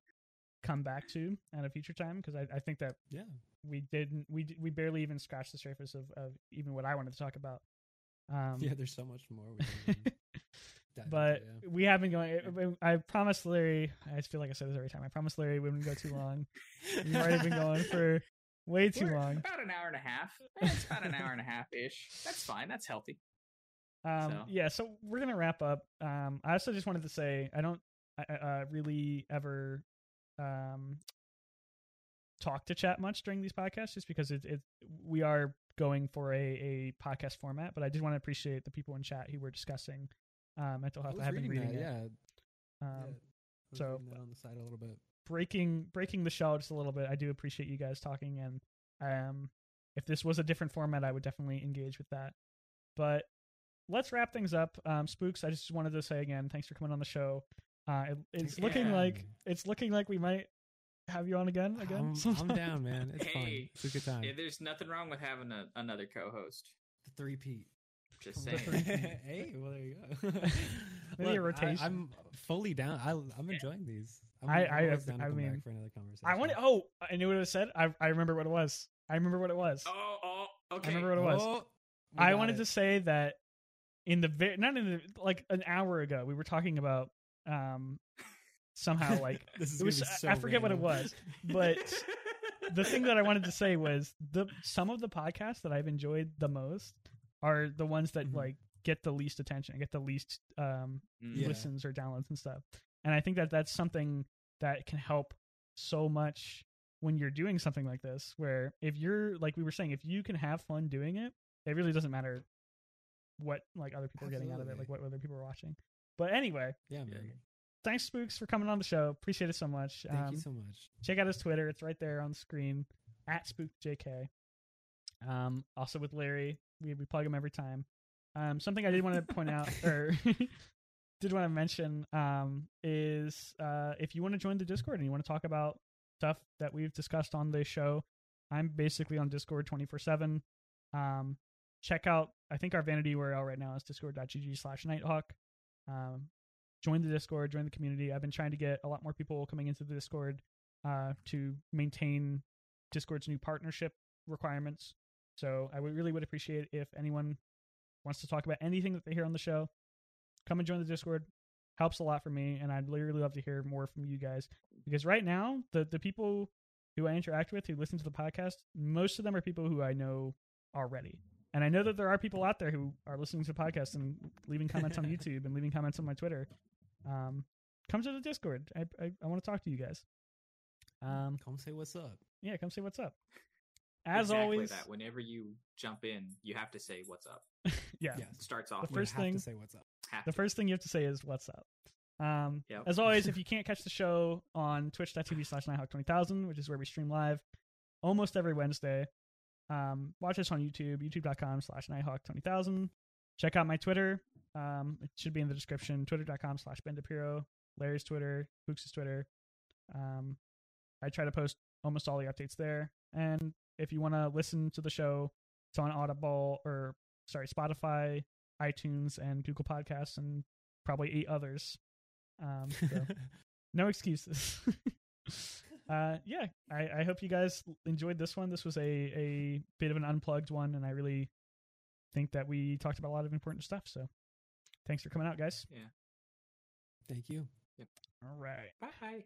come back to at a future time because I, I think that Yeah. we didn't we we barely even scratched the surface of, of even what I wanted to talk about. Um, yeah, there's so much more we can even dive but into, yeah. we have been going. I promised Larry. I feel like I say this every time. I promised Larry we wouldn't go too long. We've already been going for way too We're long. About an hour and a half. Eh, It's about an hour and a half ish. That's fine. That's healthy. Um, So. Yeah, so we're gonna wrap up. Um, I also just wanted to say I don't I, I, uh, really ever um, talk to chat much during these podcasts, just because it, it we are going for a, a podcast format. But I did want to appreciate the people in chat who were discussing uh, mental I health. was I have been reading reading that, it. yeah. Um, yeah. I was so- reading that on the side a little bit. breaking breaking the shell just a little bit. I do appreciate you guys talking, and um, if this was a different format, I would definitely engage with that. But let's wrap things up. Um, Spooks, I just wanted to say again, thanks for coming on the show. Uh, it, it's Thanks for looking like it's looking like we might have you on again again. I'm, I'm down, man. It's fun. Hey, It's a good time. Yeah, there's nothing wrong with having a, another co-host. the three Pete. Just The saying. three- hey, well there you go. Maybe a rotation. I, am fully down. I, I'm enjoying these. I'm, I- I'm I- down I mean, back for another conversation. I want. To. Oh, I knew what I said. I I remember what it was. I remember what it was. Oh, oh, okay. I remember what it was. Oh, I wanted it. to say that in the very not in the like an hour ago we were talking about um somehow like this is it was gonna I- I forget what it was, but the thing that I wanted to say was the some of the podcasts that I've enjoyed the most are the ones that Mhm. like get the least attention, get the least um. Yeah. listens or downloads and stuff. And I think that that's something that can help so much when you're doing something like this where if you're like we were saying if you can have fun doing it, it really doesn't matter what like other people are getting out of it, like what other people are watching. But anyway, Yeah, Yeah. man. thanks Spooks for coming on the show. Appreciate it so much. Thank Um, you so much. check out his Twitter. It's right there on the screen at SpookJK. Um, also with Larry, we we plug him every time. Um, something I did want to point out or did want to mention um, is uh, if you want to join the Discord and you want to talk about stuff that we've discussed on the show, I'm basically on Discord 24 seven. Um, check out. I think our vanity URL right now is discord.gg slash nighthawk. Um, join the Discord, join the community. I've been trying to get a lot more people coming into the Discord uh, to maintain Discord's new partnership requirements. So I would really would appreciate if anyone wants to talk about anything that they hear on the show, come and join the Discord. Helps a lot for me, and I'd really love to hear more from you guys because right now the the people who I interact with who listen to the podcast, most of them are people who I know already. And I know that there are people out there who are listening to the podcast and leaving comments on YouTube and leaving comments on my Twitter. Um, come to the Discord. I I, I want to talk to you guys. Um, Come say what's up. yeah, come say what's up. As exactly always, that. Whenever you jump in, you have to say what's up. yeah. Yes. It starts off The with We first have thing- to say what's up. have The to. first thing you have to say is what's up. Um, Yep. As always, if you can't catch the show on twitch.tv slash nighthawk20000, which is where we stream live almost every Wednesday, um, watch us on YouTube, youtube.com slash nighthawk20000. Check out my Twitter. Um, it should be in the description, twitter.com slash bendapiro, Larry's Twitter, Spooks' Twitter. Um, I try to post almost all the updates there. And if you want to listen to the show, it's on Audible or, sorry, Spotify, iTunes, and Google Podcasts, and probably eight others. Um, so no excuses. uh, yeah, I, I hope you guys enjoyed this one. This was a, a bit of an unplugged one, and I really think that we talked about a lot of important stuff. So thanks for coming out, guys. Yeah. Thank you. Yep. All right. Bye.